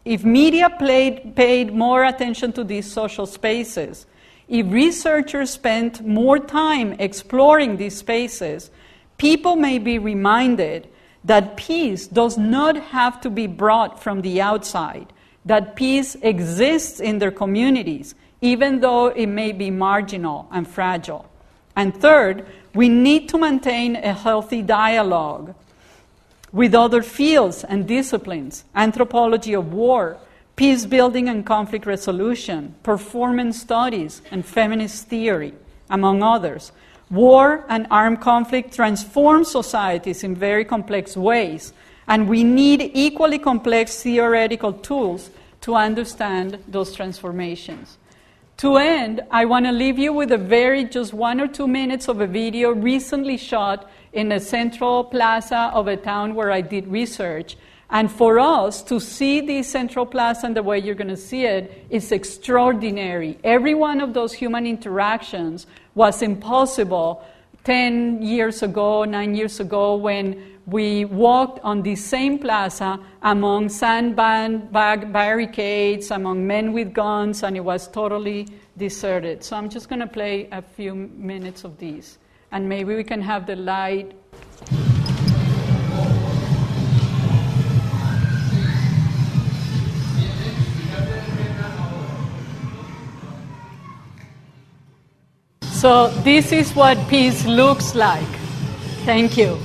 If media played, paid more attention to these social spaces, if researchers spent more time exploring these spaces, people may be reminded that peace does not have to be brought from the outside, that peace exists in their communities, even though it may be marginal and fragile. And third, we need to maintain a healthy dialogue with other fields and disciplines anthropology of war, peace building and conflict resolution, performance studies, and feminist theory, among others. War and armed conflict transform societies in very complex ways, and we need equally complex theoretical tools to understand those transformations. To end, I want to leave you with a very just one or two minutes of a video recently shot in a central plaza of a town where I did research. And for us to see the central plaza and the way you're going to see it is extraordinary. Every one of those human interactions was impossible 10 years ago, 9 years ago, when we walked on the same plaza among sandbag barricades, among men with guns, and it was totally deserted. So I'm just going to play a few minutes of these and maybe we can have the light So, this is what peace looks like. Thank you.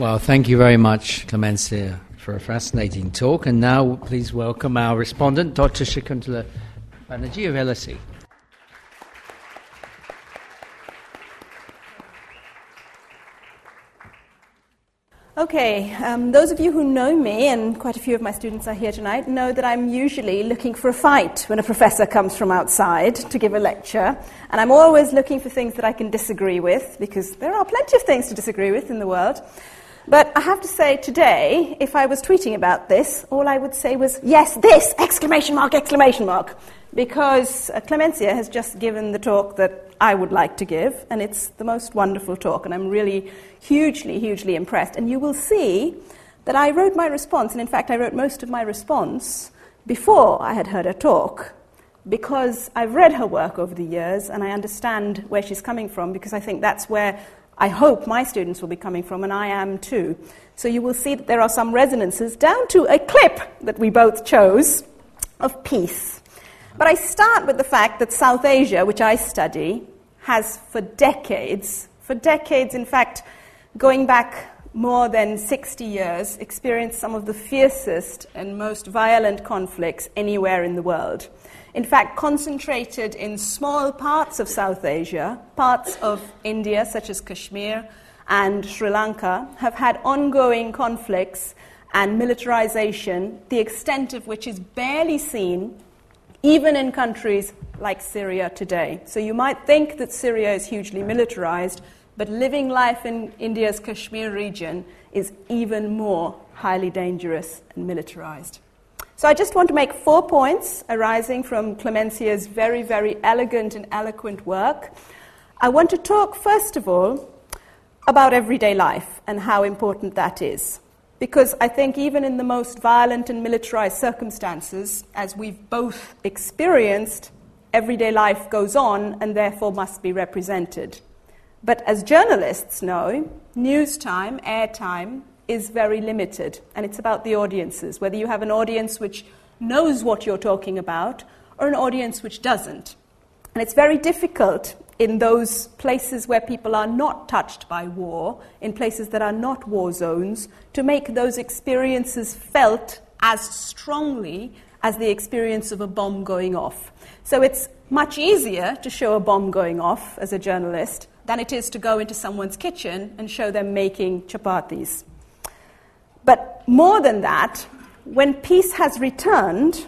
Well, thank you very much, Clemencia, for a fascinating talk. And now, please welcome our respondent, Dr. Shakuntala Banaji of LSE. Okay, um, those of you who know me, and quite a few of my students are here tonight, know that I'm usually looking for a fight when a professor comes from outside to give a lecture. And I'm always looking for things that I can disagree with, because there are plenty of things to disagree with in the world. But I have to say today, if I was tweeting about this, all I would say was, yes, this! Exclamation mark, exclamation mark. Because uh, Clemencia has just given the talk that I would like to give, and it's the most wonderful talk, and I'm really hugely, hugely impressed. And you will see that I wrote my response, and in fact, I wrote most of my response before I had heard her talk, because I've read her work over the years and I understand where she's coming from because I think that's where I hope my students will be coming from, and I am too. So you will see that there are some resonances down to a clip that we both chose of peace. But I start with the fact that South Asia, which I study, has for decades, for decades, in fact, going back more than 60 years, experienced some of the fiercest and most violent conflicts anywhere in the world. In fact, concentrated in small parts of South Asia, parts of India, such as Kashmir and Sri Lanka, have had ongoing conflicts and militarization, the extent of which is barely seen even in countries like Syria today. So you might think that Syria is hugely militarized, but living life in India's Kashmir region is even more highly dangerous and militarized. So I just want to make four points arising from Clemencia's very, very elegant and eloquent work. I want to talk, first of all, about everyday life and how important that is. Because I think even in the most violent and militarized circumstances, as we've both experienced, everyday life goes on and therefore must be represented. But as journalists know, news time, airtime, is very limited, and it's about the audiences, whether you have an audience which knows what you're talking about or an audience which doesn't. And it's very difficult in those places where people are not touched by war, in places that are not war zones, to make those experiences felt as strongly as the experience of a bomb going off. So it's much easier to show a bomb going off as a journalist than it is to go into someone's kitchen and show them making chapatis. But more than that, when peace has returned,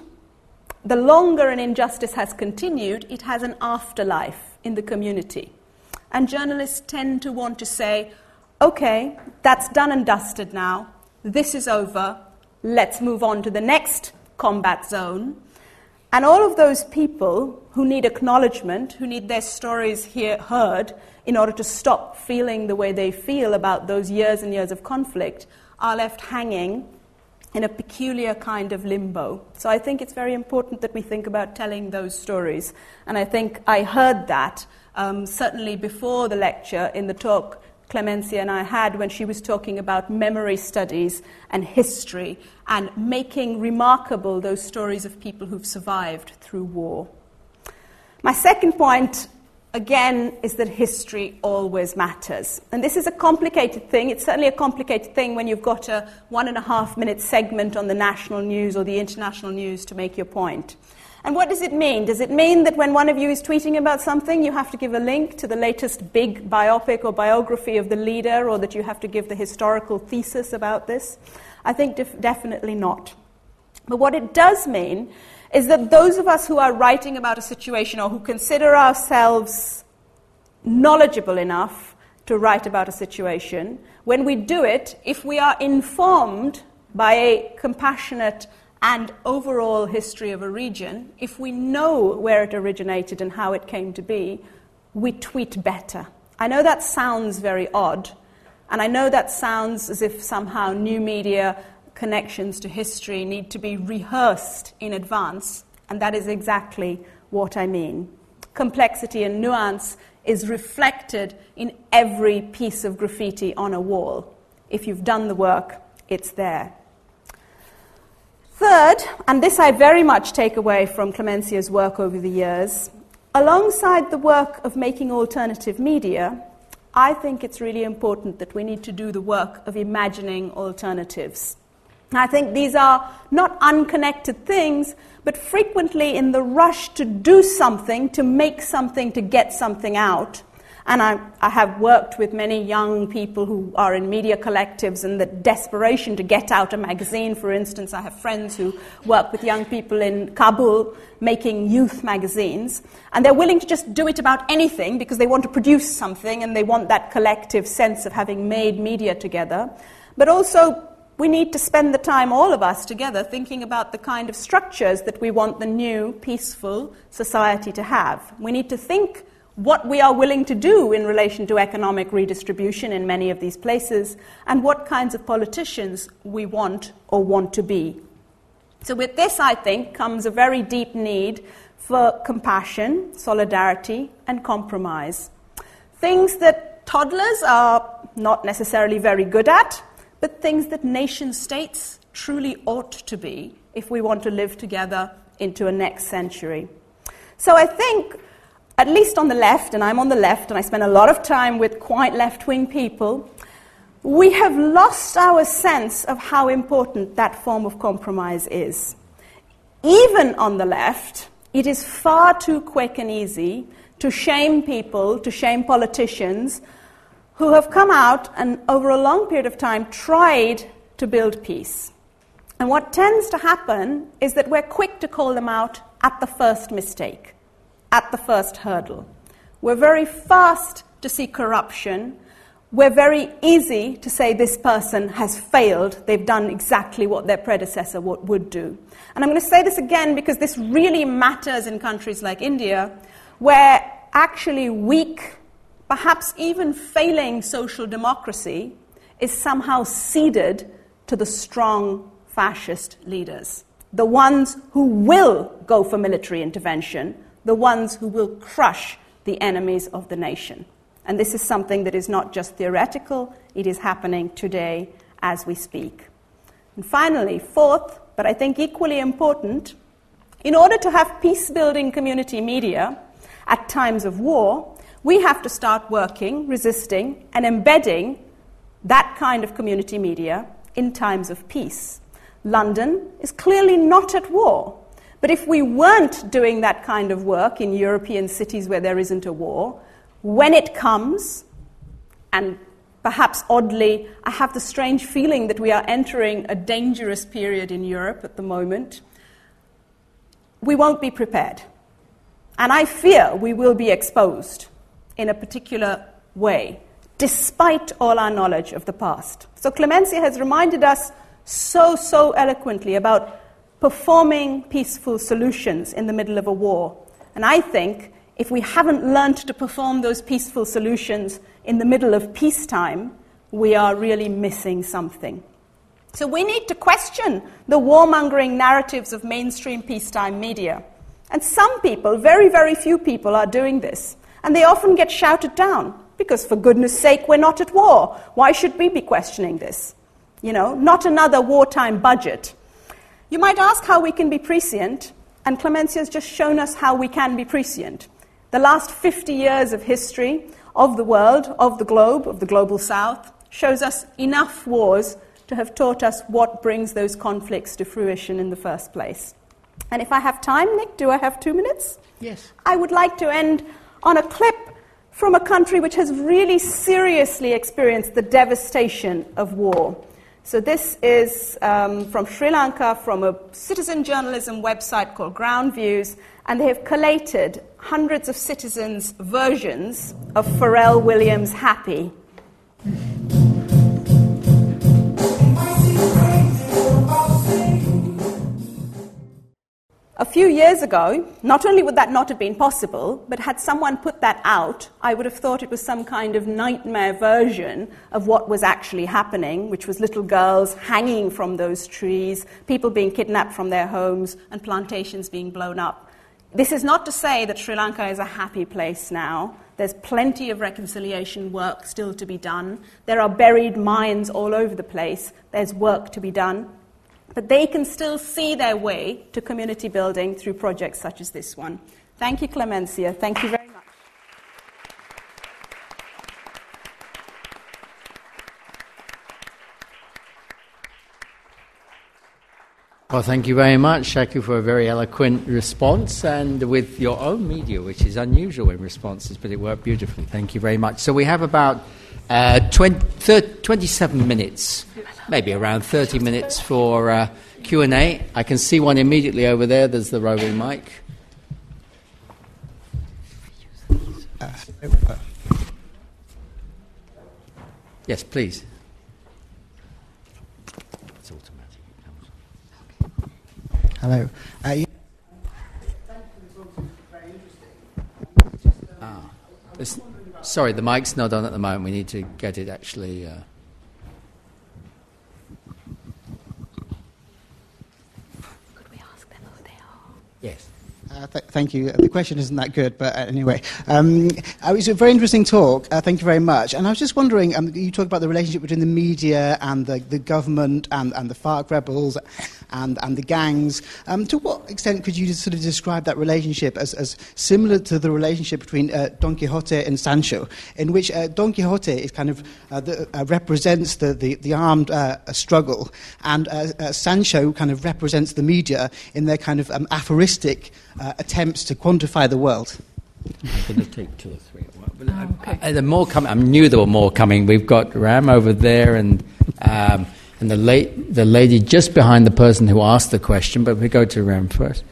the longer an injustice has continued, it has an afterlife in the community. And journalists tend to want to say, okay, that's done and dusted now, this is over, let's move on to the next combat zone. And all of those people who need acknowledgement, who need their stories hear, heard, in order to stop feeling the way they feel about those years and years of conflict, are left hanging in a peculiar kind of limbo. So I think it's very important that we think about telling those stories. And I think I heard that um, certainly before the lecture in the talk Clemencia and I had when she was talking about memory studies and history and making remarkable those stories of people who've survived through war. My second point again, is that history always matters. And this is a complicated thing. It's certainly a complicated thing when you've got a one and a half minute segment on the national news or the international news to make your point. And what does it mean? Does it mean that when one of you is tweeting about something, you have to give a link to the latest big biopic or biography of the leader, or that you have to give the historical thesis about this? I think def- definitely not. But what it does mean is that those of us who are writing about a situation or who consider ourselves knowledgeable enough to write about a situation, when we do it, if we are informed by a compassionate and overall history of a region, if we know where it originated and how it came to be, we tweet better. I know that sounds very odd, and I know that sounds as if somehow new media connections to history need to be rehearsed in advance, and that is exactly what I mean. Complexity and nuance is reflected in every piece of graffiti on a wall. If you've done the work, it's there. Third, and this I very much take away from Clemencia's work over the years, alongside the work of making alternative media, I think it's really important that we need to do the work of imagining alternatives. I think these are not unconnected things, but frequently in the rush to do something, to make something, to get something out. And I, I, have worked with many young people who are in media collectives and the desperation to get out a magazine, for instance. I have friends who work with young people in Kabul making youth magazines. And they're willing to just do it about anything because they want to produce something and they want that collective sense of having made media together. But also we need to spend the time, all of us together, thinking about the kind of structures that we want the new, peaceful society to have. We need to think what we are willing to do in relation to economic redistribution in many of these places, and what kinds of politicians we want or want to be. So, with this, I think, comes a very deep need for compassion, solidarity, and compromise. Things that toddlers are not necessarily very good at, but things that nation states truly ought to be if we want to live together into a next century. So I think, at least on the left, and I'm on the left, and I spend a lot of time with quite left wing people, we have lost our sense of how important that form of compromise is. Even on the left, it is far too quick and easy to shame people, to shame politicians who have come out and, over a long period of time, tried to build peace. And what tends to happen is that we're quick to call them out at the first mistake, at the first hurdle. We're very fast to see corruption. We're very easy to say this person has failed. They've done exactly what their predecessor would do. And I'm going to say this again because this really matters in countries like India, where actually weak, perhaps even failing social democracy is somehow ceded to the strong fascist leaders, the ones who will go for military intervention, the ones who will crush the enemies of the nation. And this is something that is not just theoretical, it is happening today as we speak. And finally, fourth, but I think equally important, in order to have peace building community media at times of war, we have to start working, resisting, and embedding that kind of community media in times of peace. London is clearly not at war. But if we weren't doing that kind of work in European cities where there isn't a war, when it comes, and perhaps oddly, I have the strange feeling that we are entering a dangerous period in Europe at the moment, we won't be prepared. And I fear we will be exposed in a particular way, despite all our knowledge of the past. So Clemencia has reminded us so, so eloquently about performing peaceful solutions in the middle of a war. And I think if we haven't learned to perform those peaceful solutions in the middle of peacetime, we are really missing something. So we need to question the warmongering narratives of mainstream peacetime media. And some people, very, very few people, are doing this. And they often get shouted down because, for goodness sake, we're not at war. Why should we be questioning this? You know, not another wartime budget. You might ask how we can be prescient, and Clemencia has just shown us how we can be prescient. The last 50 years of history of the world, of the globe, of the global south, shows us enough wars to have taught us what brings those conflicts to fruition in the first place. And if I have time, Nick, do I have two minutes? Yes. I would like to end on a clip from a country which has really seriously experienced the devastation of war. So, this is um, from Sri Lanka, from a citizen journalism website called Ground Views, and they have collated hundreds of citizens' versions of Pharrell Williams' Happy. A few years ago, not only would that not have been possible, but had someone put that out, I would have thought it was some kind of nightmare version of what was actually happening, which was little girls hanging from those trees, people being kidnapped from their homes, and plantations being blown up. This is not to say that Sri Lanka is a happy place now. There's plenty of reconciliation work still to be done. There are buried mines all over the place. There's work to be done. But they can still see their way to community building through projects such as this one. Thank you, Clemencia. Thank you very much. Well, thank you very much, Shaku, for a very eloquent response and with your own media, which is unusual in responses, but it worked beautifully. Thank you very much. So we have about uh, 20, 30, 27 minutes maybe around 30 minutes for uh, Q&A. I can see one immediately over there. There's the roving mic. Yes, please. It's automatic. Hello. Uh, ah, sorry, the mic's not on at the moment. We need to get it actually. Uh, Could we ask them who they are? Yes. Uh, th- thank you. The question isn't that good, but uh, anyway. Um, uh, it was a very interesting talk. Uh, thank you very much. And I was just wondering um, you talked about the relationship between the media and the, the government and, and the FARC rebels and, and the gangs. Um, to what extent could you sort of describe that relationship as, as similar to the relationship between uh, Don Quixote and Sancho, in which uh, Don Quixote is kind of the, represents the, the, the armed struggle, and Sancho kind of represents the media in their kind of um, aphoristic uh, attempts to quantify the world. I'm going to take two or three. Oh, okay. I, I, the more coming, I knew there were more coming. We've got Ram over there, and um, and the late the lady just behind the person who asked the question. But we go to Ram first.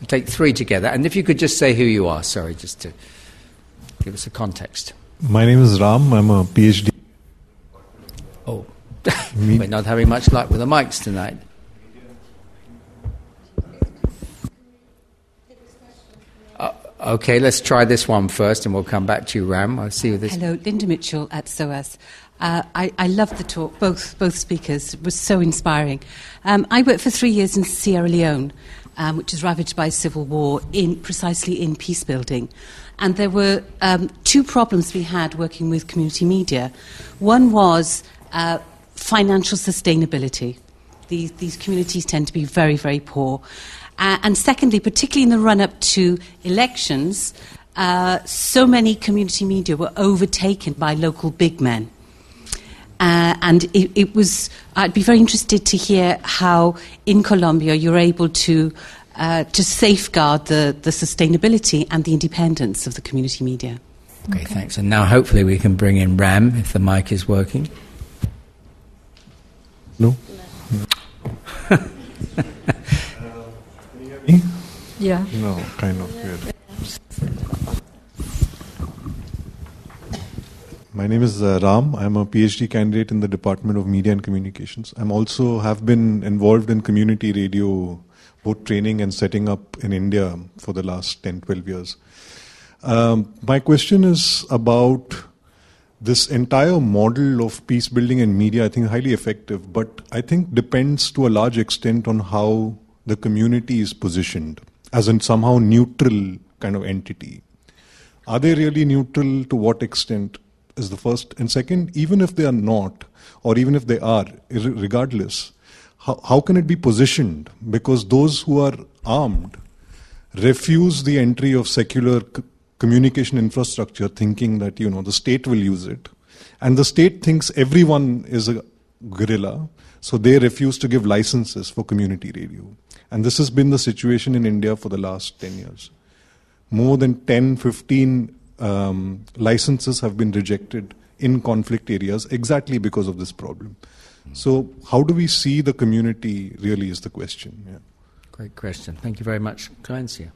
We'll take three together, and if you could just say who you are, sorry, just to give us a context. My name is Ram. I'm a PhD. Oh, we're not having much luck with the mics tonight. Uh, okay, let's try this one first and we'll come back to you, Ram. I'll see you this. Hello, Linda Mitchell at SOAS. Uh, I, I loved the talk, both, both speakers. It was so inspiring. Um, I worked for three years in Sierra Leone, um, which is ravaged by civil war, in, precisely in peace building. And there were um, two problems we had working with community media. One was uh, financial sustainability. These, these communities tend to be very, very poor. Uh, and secondly, particularly in the run up to elections, uh, so many community media were overtaken by local big men. Uh, and it, it, was, I'd be very interested to hear how in Colombia you're able to, uh, to safeguard the, the sustainability and the independence of the community media. Okay, okay, thanks. And now hopefully we can bring in Ram if the mic is working. No. no. Yeah. No, kind of. Good. My name is uh, Ram. I'm a PhD candidate in the Department of Media and Communications. I'm also have been involved in community radio, both training and setting up in India for the last 10, 12 years. Um, my question is about this entire model of peace building and media. I think highly effective, but I think depends to a large extent on how the community is positioned as in somehow neutral kind of entity. Are they really neutral? To what extent is the first? And second, even if they are not, or even if they are, regardless, how, how can it be positioned? Because those who are armed refuse the entry of secular c- communication infrastructure, thinking that you know the state will use it, and the state thinks everyone is a guerrilla, so they refuse to give licenses for community radio. And this has been the situation in India for the last 10 years. More than 10, 15 um, licenses have been rejected in conflict areas exactly because of this problem. So, how do we see the community really is the question. Yeah. Great question. Thank you very much. Clemencia.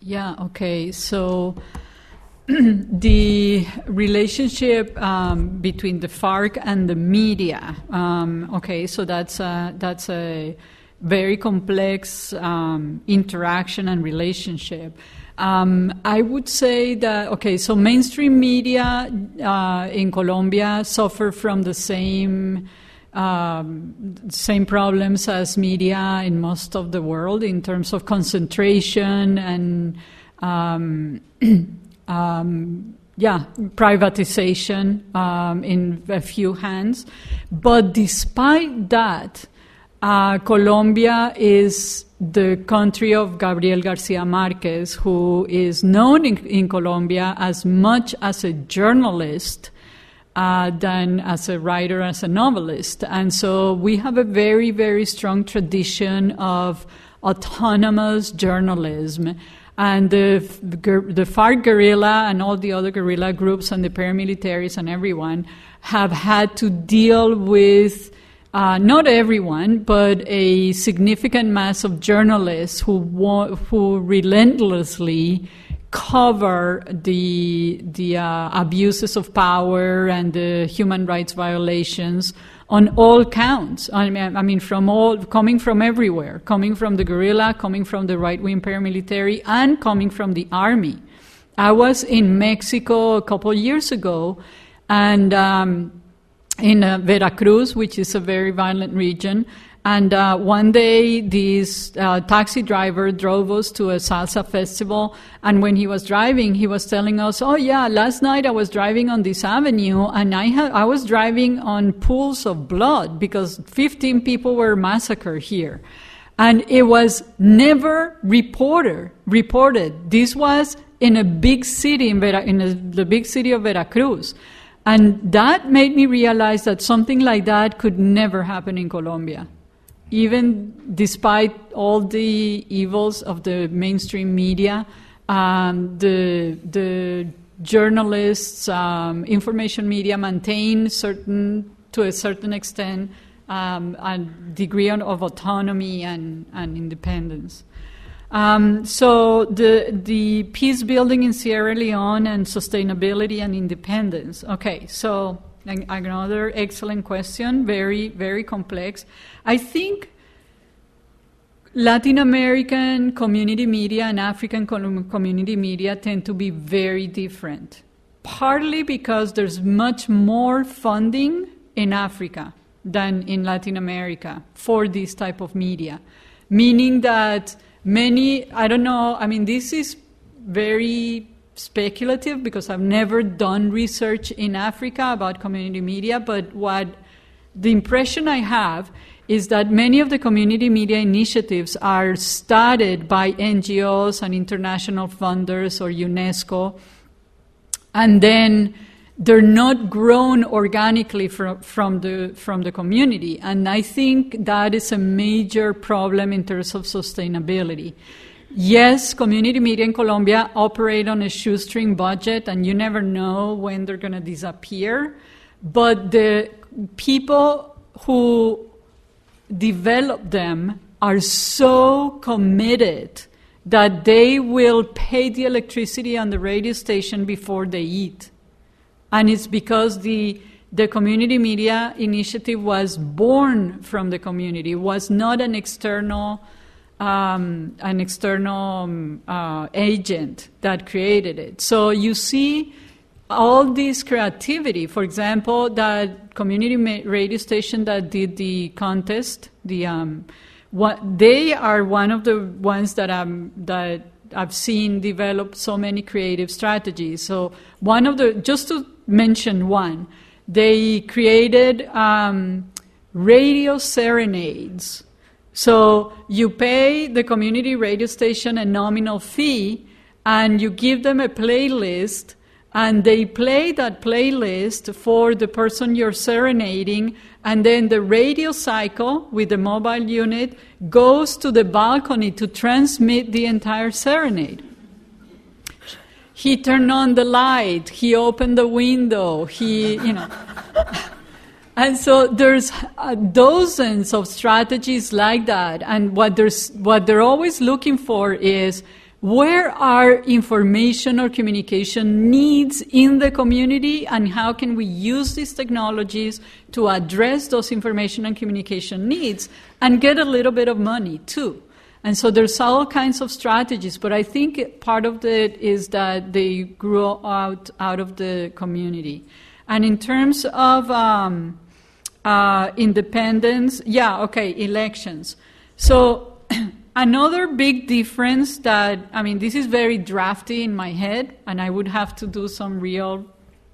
Yeah, okay. So, the relationship um, between the FARC and the media. Um, okay, so that's a, that's a very complex um, interaction and relationship. Um, I would say that, okay, so mainstream media uh, in Colombia suffer from the same. Um, same problems as media in most of the world in terms of concentration and um, um, yeah, privatization um, in a few hands. But despite that, uh, Colombia is the country of Gabriel Garcia Marquez, who is known in, in Colombia as much as a journalist uh, than as a writer, as a novelist. And so we have a very, very strong tradition of autonomous journalism. And the, the FARC guerrilla and all the other guerrilla groups and the paramilitaries and everyone have had to deal with uh, not everyone, but a significant mass of journalists who wa- who relentlessly cover the the uh, abuses of power and the human rights violations on all counts. I mean, I mean, from all coming from everywhere, coming from the guerrilla, coming from the right wing paramilitary, and coming from the army. I was in Mexico a couple years ago, and. Um, in uh, Veracruz, which is a very violent region, And uh, one day, this uh, taxi driver drove us to a salsa festival. And when he was driving, he was telling us, "Oh yeah, last night I was driving on this avenue, and I had I was driving on pools of blood because 15 people were massacred here." And it was never reported. Reported. This was in a big city in, Vera, in a, the big city of Veracruz, and that made me realize that something like that could never happen in Colombia even despite all the evils of the mainstream media, um, the the journalists, um, information media maintain certain to a certain extent um, a degree of autonomy and, and independence. Um, so the the peace building in Sierra Leone and sustainability and independence. Okay, so another excellent question, very, very complex. I think Latin American community media and African community media tend to be very different. Partly because there's much more funding in Africa than in Latin America for this type of media. Meaning that many, I don't know, I mean, this is very speculative because I've never done research in Africa about community media, but what the impression I have is that many of the community media initiatives are started by NGOs and international funders or UNESCO, and then they're not grown organically from, from, the, from the community. And I think that is a major problem in terms of sustainability. Yes, community media in Colombia operate on a shoestring budget, and you never know when they're going to disappear. But the people who develop them are so committed that they will pay the electricity on the radio station before they eat. And it's because the the community media initiative was born from the community, it was not an external um, an external um, uh, agent that created it. So you see all this creativity. For example, that community radio station that did the contest, the um, what they are one of the ones that I'm that I've seen develop so many creative strategies. So one of the just to mention one, they created um, radio serenades. So you pay the community radio station a nominal fee and you give them a playlist and they play that playlist for the person you're serenading and then the radio cycle with the mobile unit goes to the balcony to transmit the entire serenade he turned on the light he opened the window he you know And so there's uh, dozens of strategies like that. And what, there's, what they're always looking for is where are information or communication needs in the community and how can we use these technologies to address those information and communication needs and get a little bit of money too. And so there's all kinds of strategies, but I think part of it is that they grow out out of the community. And in terms of um, uh, independence. Yeah, okay, elections. So another big difference that, I mean, this is very drafty in my head, and I would have to do some real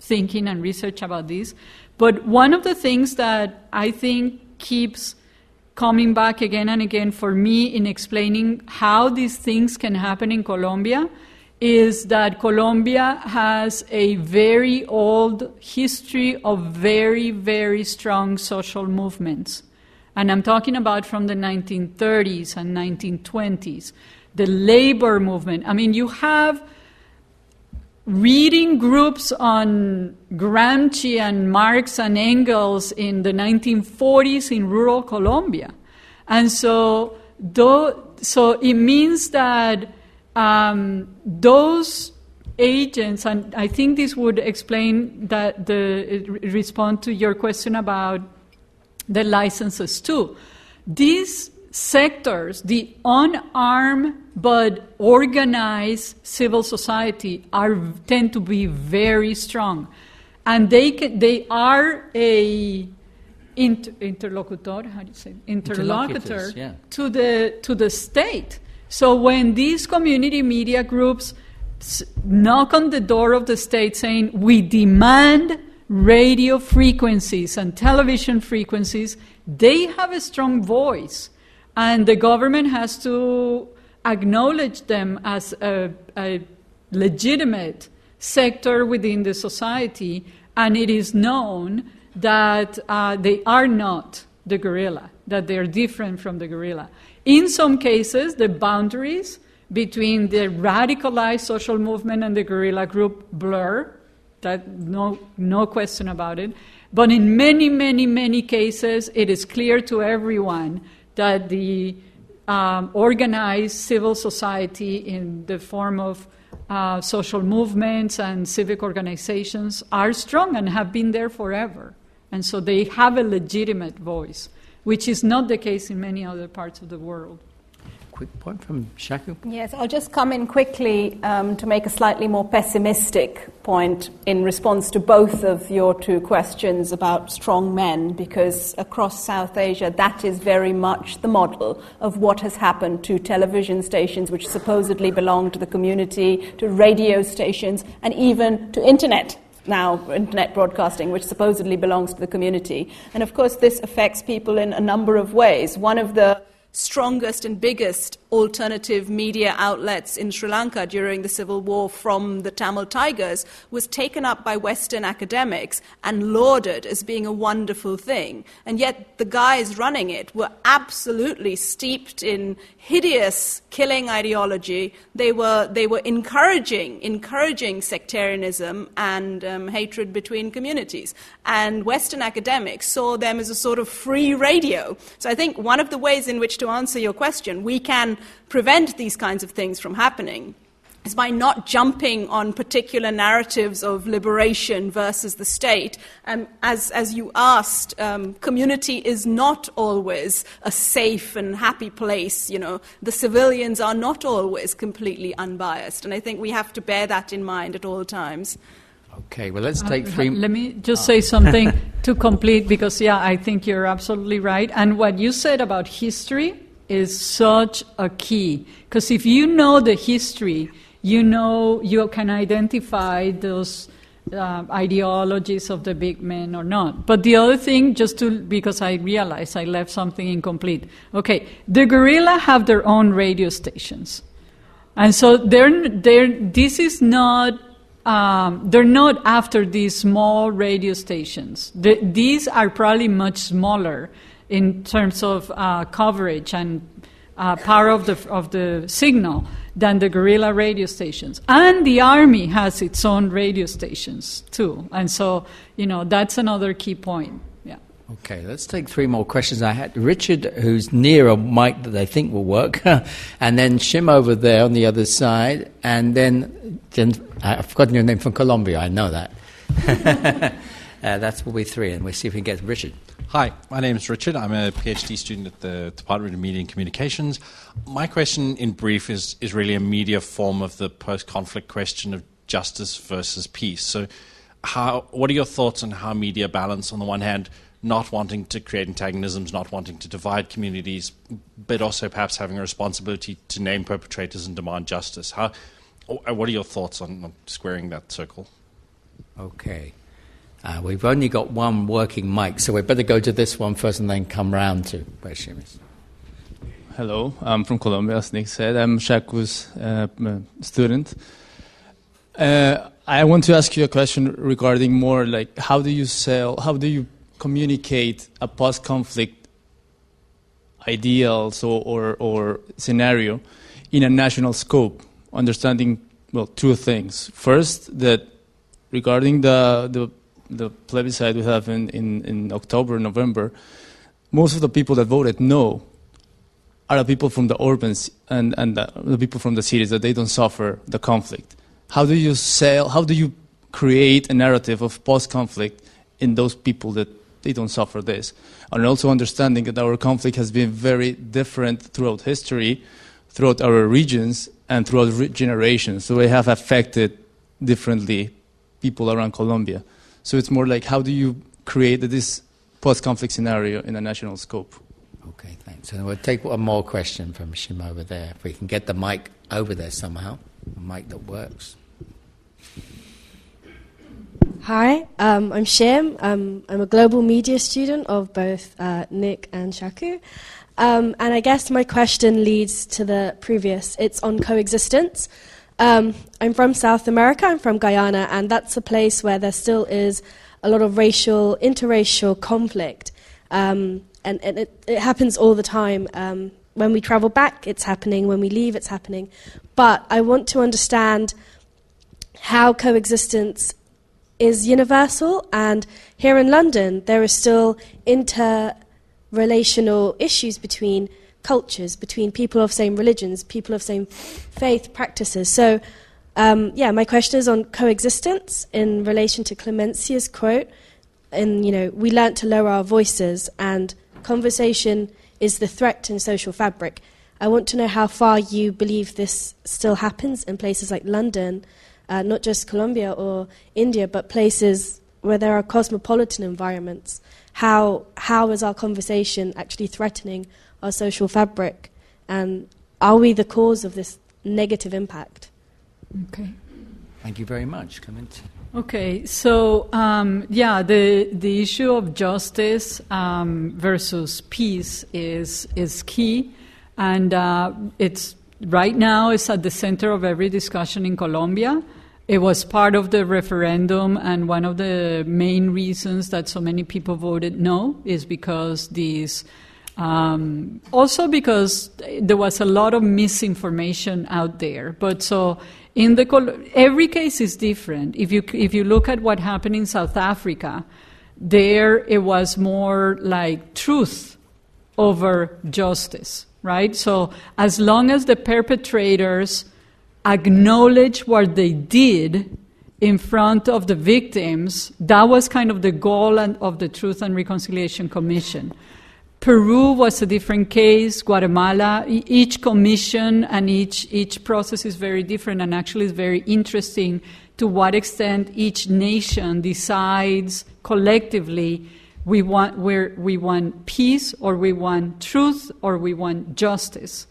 thinking and research about this. But one of the things that I think keeps coming back again and again for me in explaining how these things can happen in Colombia is that Colombia has a very old history of very, very strong social movements. And I'm talking about from the 1930s and 1920s. The labor movement. I mean, you have reading groups on Gramsci and Marx and Engels in the 1940s in rural Colombia. And so, though, so it means that um, those agents, and I think this would explain that the respond to your question about the licenses too. These sectors, the unarmed but organized civil society, are tend to be very strong, and they can, they are a inter- interlocutor, how do you say, interlocutor yeah. to the to the state. So when these community media groups knock on the door of the state saying we demand radio frequencies and television frequencies, they have a strong voice, and the government has to acknowledge them as a, a legitimate sector within the society, and it is known that uh, they are not the guerrilla, that they are different from the guerrilla. In some cases, the boundaries between the radicalized social movement and the guerrilla group blur. That no, no question about it. But in many, many, many cases, it is clear to everyone that the um, organized civil society in the form of uh, social movements and civic organizations are strong and have been there forever. And so they have a legitimate voice, which is not the case in many other parts of the world. Quick point from. Yes, I'll just come in quickly um, to make a slightly more pessimistic point in response to both of your two questions about strong men, because across South Asia, that is very much the model of what has happened to television stations which supposedly belong to the community, to radio stations, and even to internet now internet broadcasting, which supposedly belongs to the community. And of course, this affects people in a number of ways. One of the strongest and biggest alternative media outlets in Sri Lanka during the civil war from the Tamil Tigers was taken up by Western academics and lauded as being a wonderful thing. And yet the guys running it were absolutely steeped in hideous killing ideology. They were, they were encouraging, encouraging sectarianism and um, hatred between communities. And Western academics saw them as a sort of free radio. So I think one of the ways in which to answer your question, we can prevent these kinds of things from happening is by not jumping on particular narratives of liberation versus the state. Um, as, as you asked, um, community is not always a safe and happy place. You know, the civilians are not always completely unbiased, and I think we have to bear that in mind at all times. Okay, well, let's take three. Uh, Let me just say something to complete because, yeah, I think you're absolutely right. And what you said about history is such a key. Because if you know the history, you know you can identify those uh, ideologies of the big men or not. But the other thing, just to because I realized I left something incomplete. Okay, the guerrilla have their own radio stations, and so they're, they're this is not. Um, they're not after these small radio stations. The, these are probably much smaller in terms of uh, coverage and uh, power of the, of the signal than the guerrilla radio stations. And the army has its own radio stations too. And so, you know, that's another key point. Yeah. Okay, let's take three more questions. I had Richard, who's near a mic that I think will work, and then Shim over there on the other side, and then, then I've forgotten your name from Colombia. I know that. uh, that's will be three, and we'll see if we can get Richard. Hi, my name is Richard. I'm a PhD student at the Department of Media and Communications. My question, in brief, is, is really a media form of the post conflict question of justice versus peace. So, how, what are your thoughts on how media balance, on the one hand, not wanting to create antagonisms, not wanting to divide communities, but also perhaps having a responsibility to name perpetrators and demand justice? How, what are your thoughts on, on squaring that circle? Okay. Uh, we've only got one working mic, so we better go to this one first and then come round to where Shim is. Hello, I'm from Colombia, as Nick said. I'm Shaku's uh, student. Uh, I want to ask you a question regarding more like how do you sell, how do you communicate a post conflict ideal so, or, or scenario in a national scope, understanding, well, two things. First, that regarding the, the the plebiscite we have in, in, in October, November, most of the people that voted no are the people from the urbans and, and the, the, people from the cities that they don't suffer the conflict. How do you sell, how do you create a narrative of post-conflict in those people that they don't suffer this? And also understanding that our conflict has been very different throughout history, throughout our regions, and throughout re- generations. So they have affected differently people around Colombia. So it's more like how do you create this post-conflict scenario in a national scope. Okay, thanks. And we'll take one more question from Shim over there. If we can get the mic over there somehow, a mic that works. Hi, um, I'm Shim. Um, I'm a global media student of both uh, Nick and Shaku. Um, and I guess my question leads to the previous. It's on coexistence. Um, I'm from South America, I'm from Guyana, and that's a place where there still is a lot of racial, interracial conflict. Um, and, and it, it, happens all the time. Um, when we travel back, it's happening. When we leave, it's happening. But I want to understand how coexistence is universal, and here in London, there are still interrelational issues between cultures, between people of same religions, people of same faith practices. So, um, yeah, my question is on coexistence in relation to Clemencia's quote. And, you know, we learn to lower our voices, and conversation is the threat in social fabric. I want to know how far you believe this still happens in places like London, uh, not just Colombia or India, but places where there are cosmopolitan environments. How, how is our conversation actually threatening our social fabric? And are we the cause of this negative impact? Okay. Thank you very much. Clement. Okay, so um, yeah, the the issue of justice um, versus peace is is key, and uh, it's right now it's at the center of every discussion in Colombia. It was part of the referendum, and one of the main reasons that so many people voted no is because these um, also because there was a lot of misinformation out there. But so in the every case is different. If you if you look at what happened in South Africa, there it was more like truth over justice, right? So as long as the perpetrators acknowledge what they did in front of the victims, that was kind of the goal of the Truth and Reconciliation Commission. Peru was a different case, Guatemala. Each commission and each, each process is very different, and actually, it's very interesting to what extent each nation decides collectively we want, where we want peace, or we want truth, or we want justice.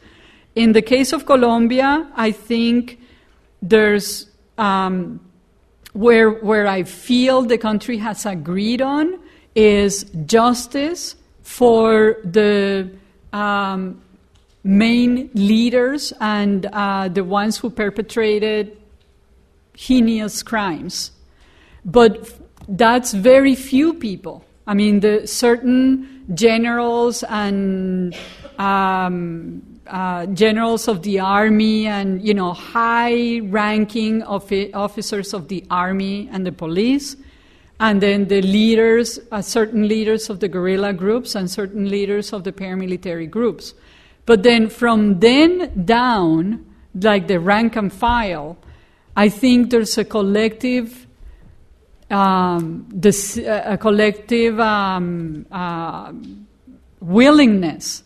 In the case of Colombia, I think there's um, where, where I feel the country has agreed on is justice for the um, main leaders and uh, the ones who perpetrated heinous crimes. But that's very few people. I mean, the certain generals and um, uh, generals of the army and you know high-ranking officers of the army and the police and then the leaders, uh, certain leaders of the guerrilla groups and certain leaders of the paramilitary groups. But then from then down, like the rank and file, I think there's a collective, um, uh, a collective um, uh, willingness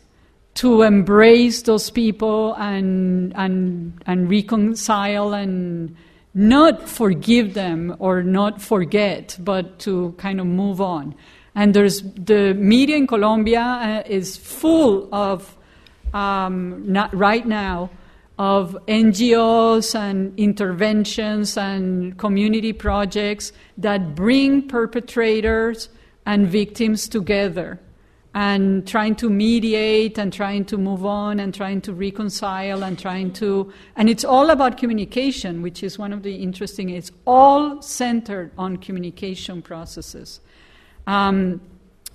to embrace those people and and and reconcile and not forgive them or not forget, but to kind of move on. And there's the media in Colombia uh, is full of um, right now of NGOs and interventions and community projects that bring perpetrators and victims together and trying to mediate and trying to move on and trying to reconcile and trying to and it's all about communication which is one of the interesting it's all centered on communication processes. Um,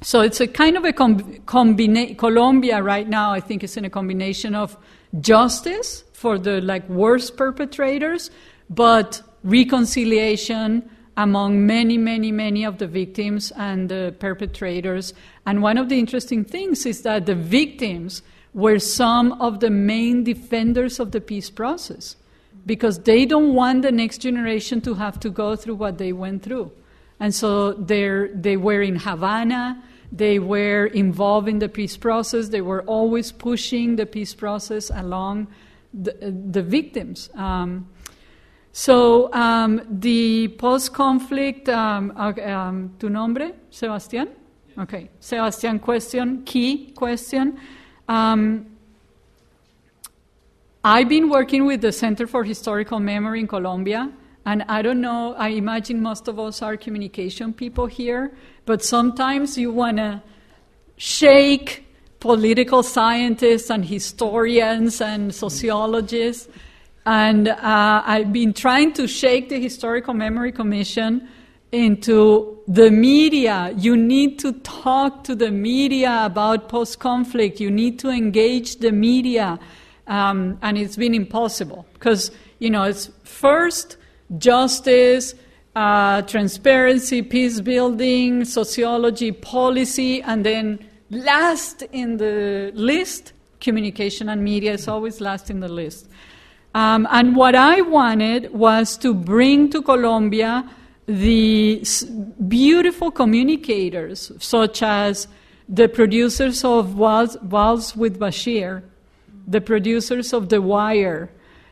so it's a kind of a com- combination colombia right now i think is in a combination of justice for the like worst perpetrators but reconciliation among many, many, many of the victims and the perpetrators. And one of the interesting things is that the victims were some of the main defenders of the peace process because they don't want the next generation to have to go through what they went through. And so they were in Havana, they were involved in the peace process, they were always pushing the peace process along the, the victims. Um, so um, the post-conflict, um, um, tu nombre, Sebastián? Okay, Sebastian question, key question. Um, I've been working with the Center for Historical Memory in Colombia, and I don't know, I imagine most of us are communication people here, but sometimes you want to shake political scientists and historians and sociologists. And uh, I've been trying to shake the Historical Memory Commission into the media. You need to talk to the media about post conflict. You need to engage the media. Um, and it's been impossible because, you know, it's first justice, uh, transparency, peace building, sociology, policy, and then last in the list, communication and media is always last in the list. Um, and what I wanted was to bring to Colombia the beautiful communicators, such as the producers of Waltz with Bashir, the producers of The Wire,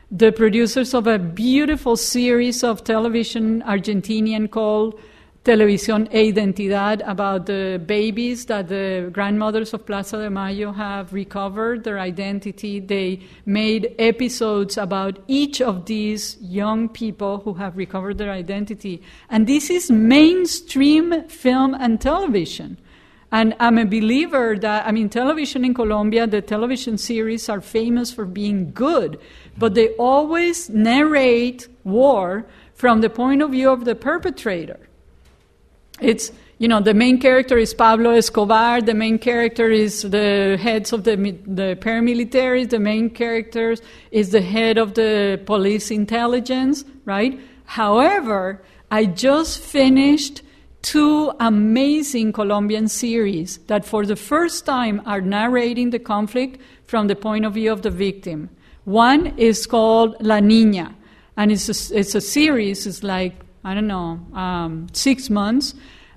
the producers of a beautiful series of television Argentinian called Televisión e Identidad about the babies that the grandmothers of Plaza de Mayo have recovered their identity. They made episodes about each of these young people who have recovered their identity. And this is mainstream film and television. And I'm a believer that, I mean, television in Colombia, the television series are famous for being good, but they always narrate war from the point of view of the perpetrator. It's, you know, the main character is Pablo Escobar, the main character is the heads of the, the paramilitaries, the main character is the head of the police intelligence, right? However, I just finished two amazing Colombian series that for the first time are narrating the conflict from the point of view of the victim. One is called La Niña, and it's a, it's a series, it's like I don't know, um, six months.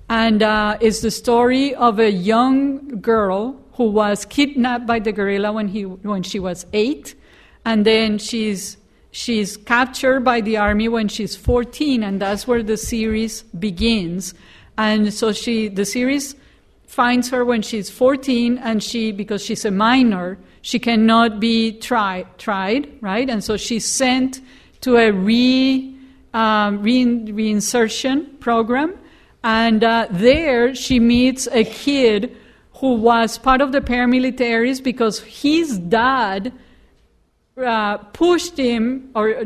And uh, it's the story of a young girl who was kidnapped by the guerrilla when, he, when she was eight. And then she's, she's captured by the army when she's 14, and that's where the series begins. And so she, the series finds her when she's 14, and she, because she's a minor, she cannot be try, tried, right? And so she's sent to a re um, reinsertion program. And uh, there she meets a kid who was part of the paramilitaries because his dad uh, pushed him or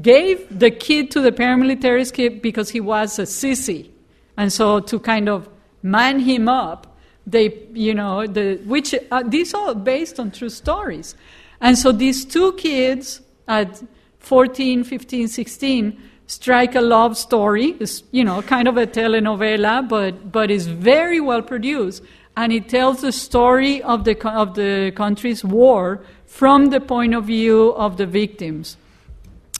gave the kid to the paramilitaries kid because he was a sissy. And so to kind of man him up, they, you know, the, which uh, these are based on true stories. And so these two kids at 14, 15, 16 strike a love story. It's, you know, kind of a telenovela, but, but is very well produced. And it tells the story of the, of the country's war from the point of view of the victims.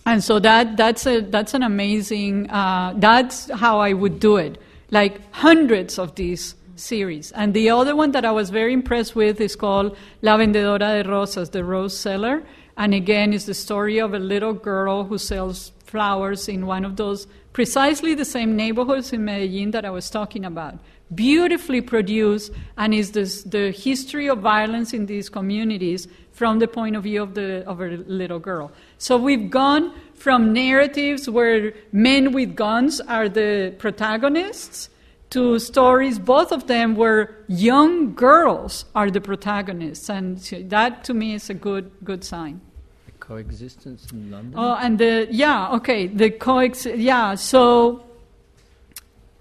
And so that, that's, a, that's an amazing, uh, that's how I would do it. Like hundreds of these series. And the other one that I was very impressed with is called La Vendedora de Rosas, the rose seller. And again, it's the story of a little girl who sells flowers in one of those precisely the same neighborhoods in Medellin that I was talking about. Beautifully produced, and is this, the history of violence in these communities from the point of view of, the, of a little girl. So we've gone from narratives where men with guns are the protagonists to stories, both of them, where young girls are the protagonists. And that to me is a good, good sign coexistence in London? Oh, and the yeah, okay, the coex yeah. So,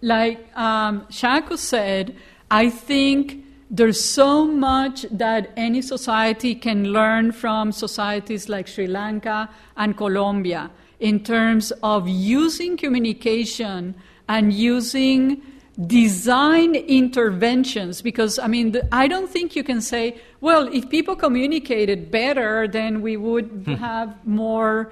like um, Shaku said, I think there's so much that any society can learn from societies like Sri Lanka and Colombia in terms of using communication and using design interventions because i mean the, i don't think you can say well if people communicated better then we would hmm. have more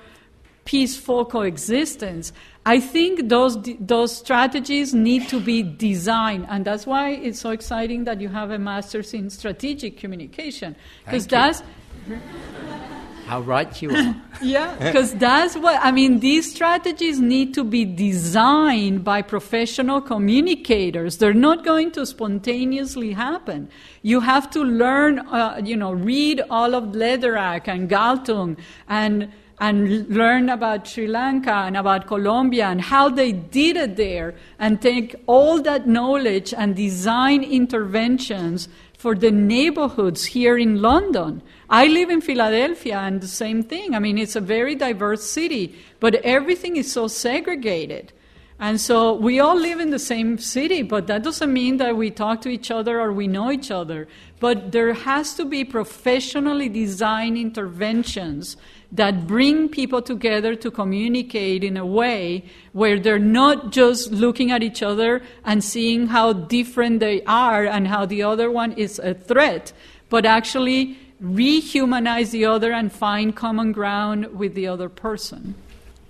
peaceful coexistence i think those those strategies need to be designed and that's why it's so exciting that you have a master's in strategic communication because that's How right you are. yeah, because that's what I mean. These strategies need to be designed by professional communicators. They're not going to spontaneously happen. You have to learn, uh, you know, read all of Lederach and Galtung and and learn about Sri Lanka and about Colombia and how they did it there and take all that knowledge and design interventions for the neighborhoods here in London. I live in Philadelphia and the same thing. I mean, it's a very diverse city, but everything is so segregated. And so we all live in the same city, but that doesn't mean that we talk to each other or we know each other. But there has to be professionally designed interventions that bring people together to communicate in a way where they're not just looking at each other and seeing how different they are and how the other one is a threat, but actually rehumanize the other and find common ground with the other person.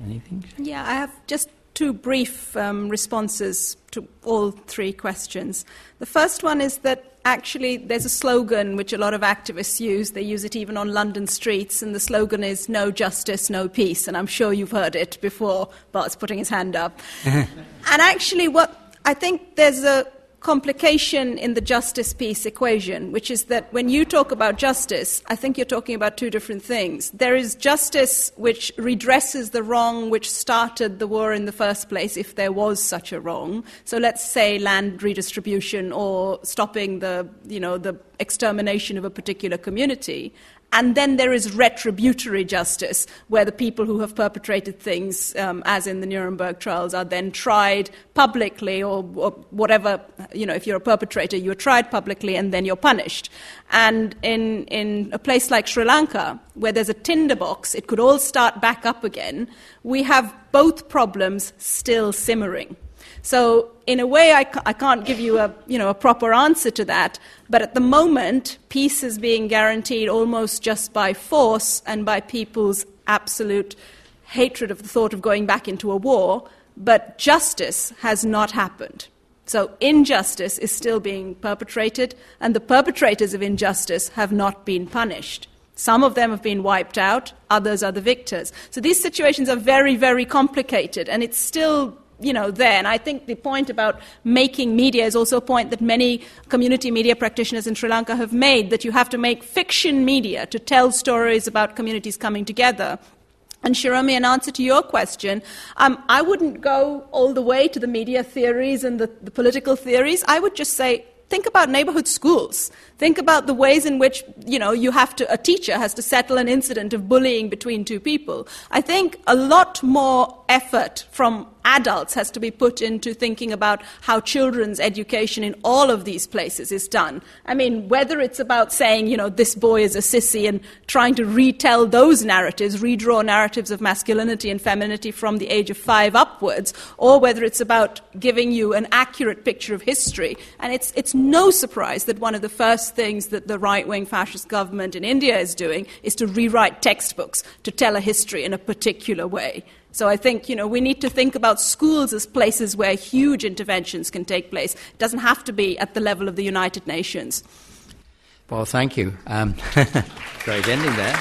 Anything? Yeah, I have just two brief um, responses to all three questions. The first one is that actually there's a slogan which a lot of activists use. They use it even on London streets, and the slogan is no justice, no peace. And I'm sure you've heard it before. Bart's putting his hand up. and actually, what I think there's a complication in the justice peace equation, which is that when you talk about justice, I think you're talking about two different things. There is justice which redresses the wrong which started the war in the first place, if there was such a wrong. So let's say land redistribution or stopping the, you know, the extermination of a particular community. And then there is retributory justice, where the people who have perpetrated things, um, as in the Nuremberg trials, are then tried publicly, or, or, whatever, you know, if you're a perpetrator, you're tried publicly and then you're punished. And in, in a place like Sri Lanka, where there's a tinderbox, it could all start back up again, we have both problems still simmering. So, in a way, I, I can't give you a, you know, a proper answer to that, but at the moment, peace is being guaranteed almost just by force and by people's absolute hatred of the thought of going back into a war, but justice has not happened. So, injustice is still being perpetrated, and the perpetrators of injustice have not been punished. Some of them have been wiped out, others are the victors. So, these situations are very, very complicated, and it's still you know, there. And I think the point about making media is also a point that many community media practitioners in Sri Lanka have made that you have to make fiction media to tell stories about communities coming together. And Shiromi, in answer to your question, um, I wouldn't go all the way to the media theories and the, the political theories. I would just say, think about neighborhood schools. Think about the ways in which, you know, you have to, a teacher has to settle an incident of bullying between two people. I think a lot more effort from adults has to be put into thinking about how children's education in all of these places is done. I mean, whether it's about saying, you know, this boy is a sissy and trying to retell those narratives, redraw narratives of masculinity and femininity from the age of five upwards, or whether it's about giving you an accurate picture of history. And it's, it's no surprise that one of the first things that the right wing fascist government in India is doing is to rewrite textbooks to tell a history in a particular way. So I think, you know, we need to think about schools as places where huge interventions can take place. It doesn't have to be at the level of the United Nations. Well, thank you. Um, great ending there.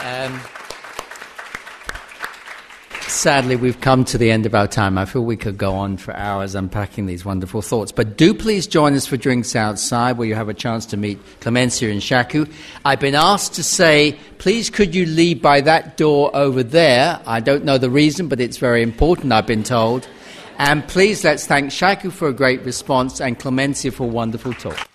Um, Sadly, we've come to the end of our time. I feel we could go on for hours unpacking these wonderful thoughts. But do please join us for drinks outside where you have a chance to meet Clemencia and Shaku. I've been asked to say, please could you leave by that door over there? I don't know the reason, but it's very important, I've been told. And please let's thank Shaku for a great response and Clemencia for a wonderful talk.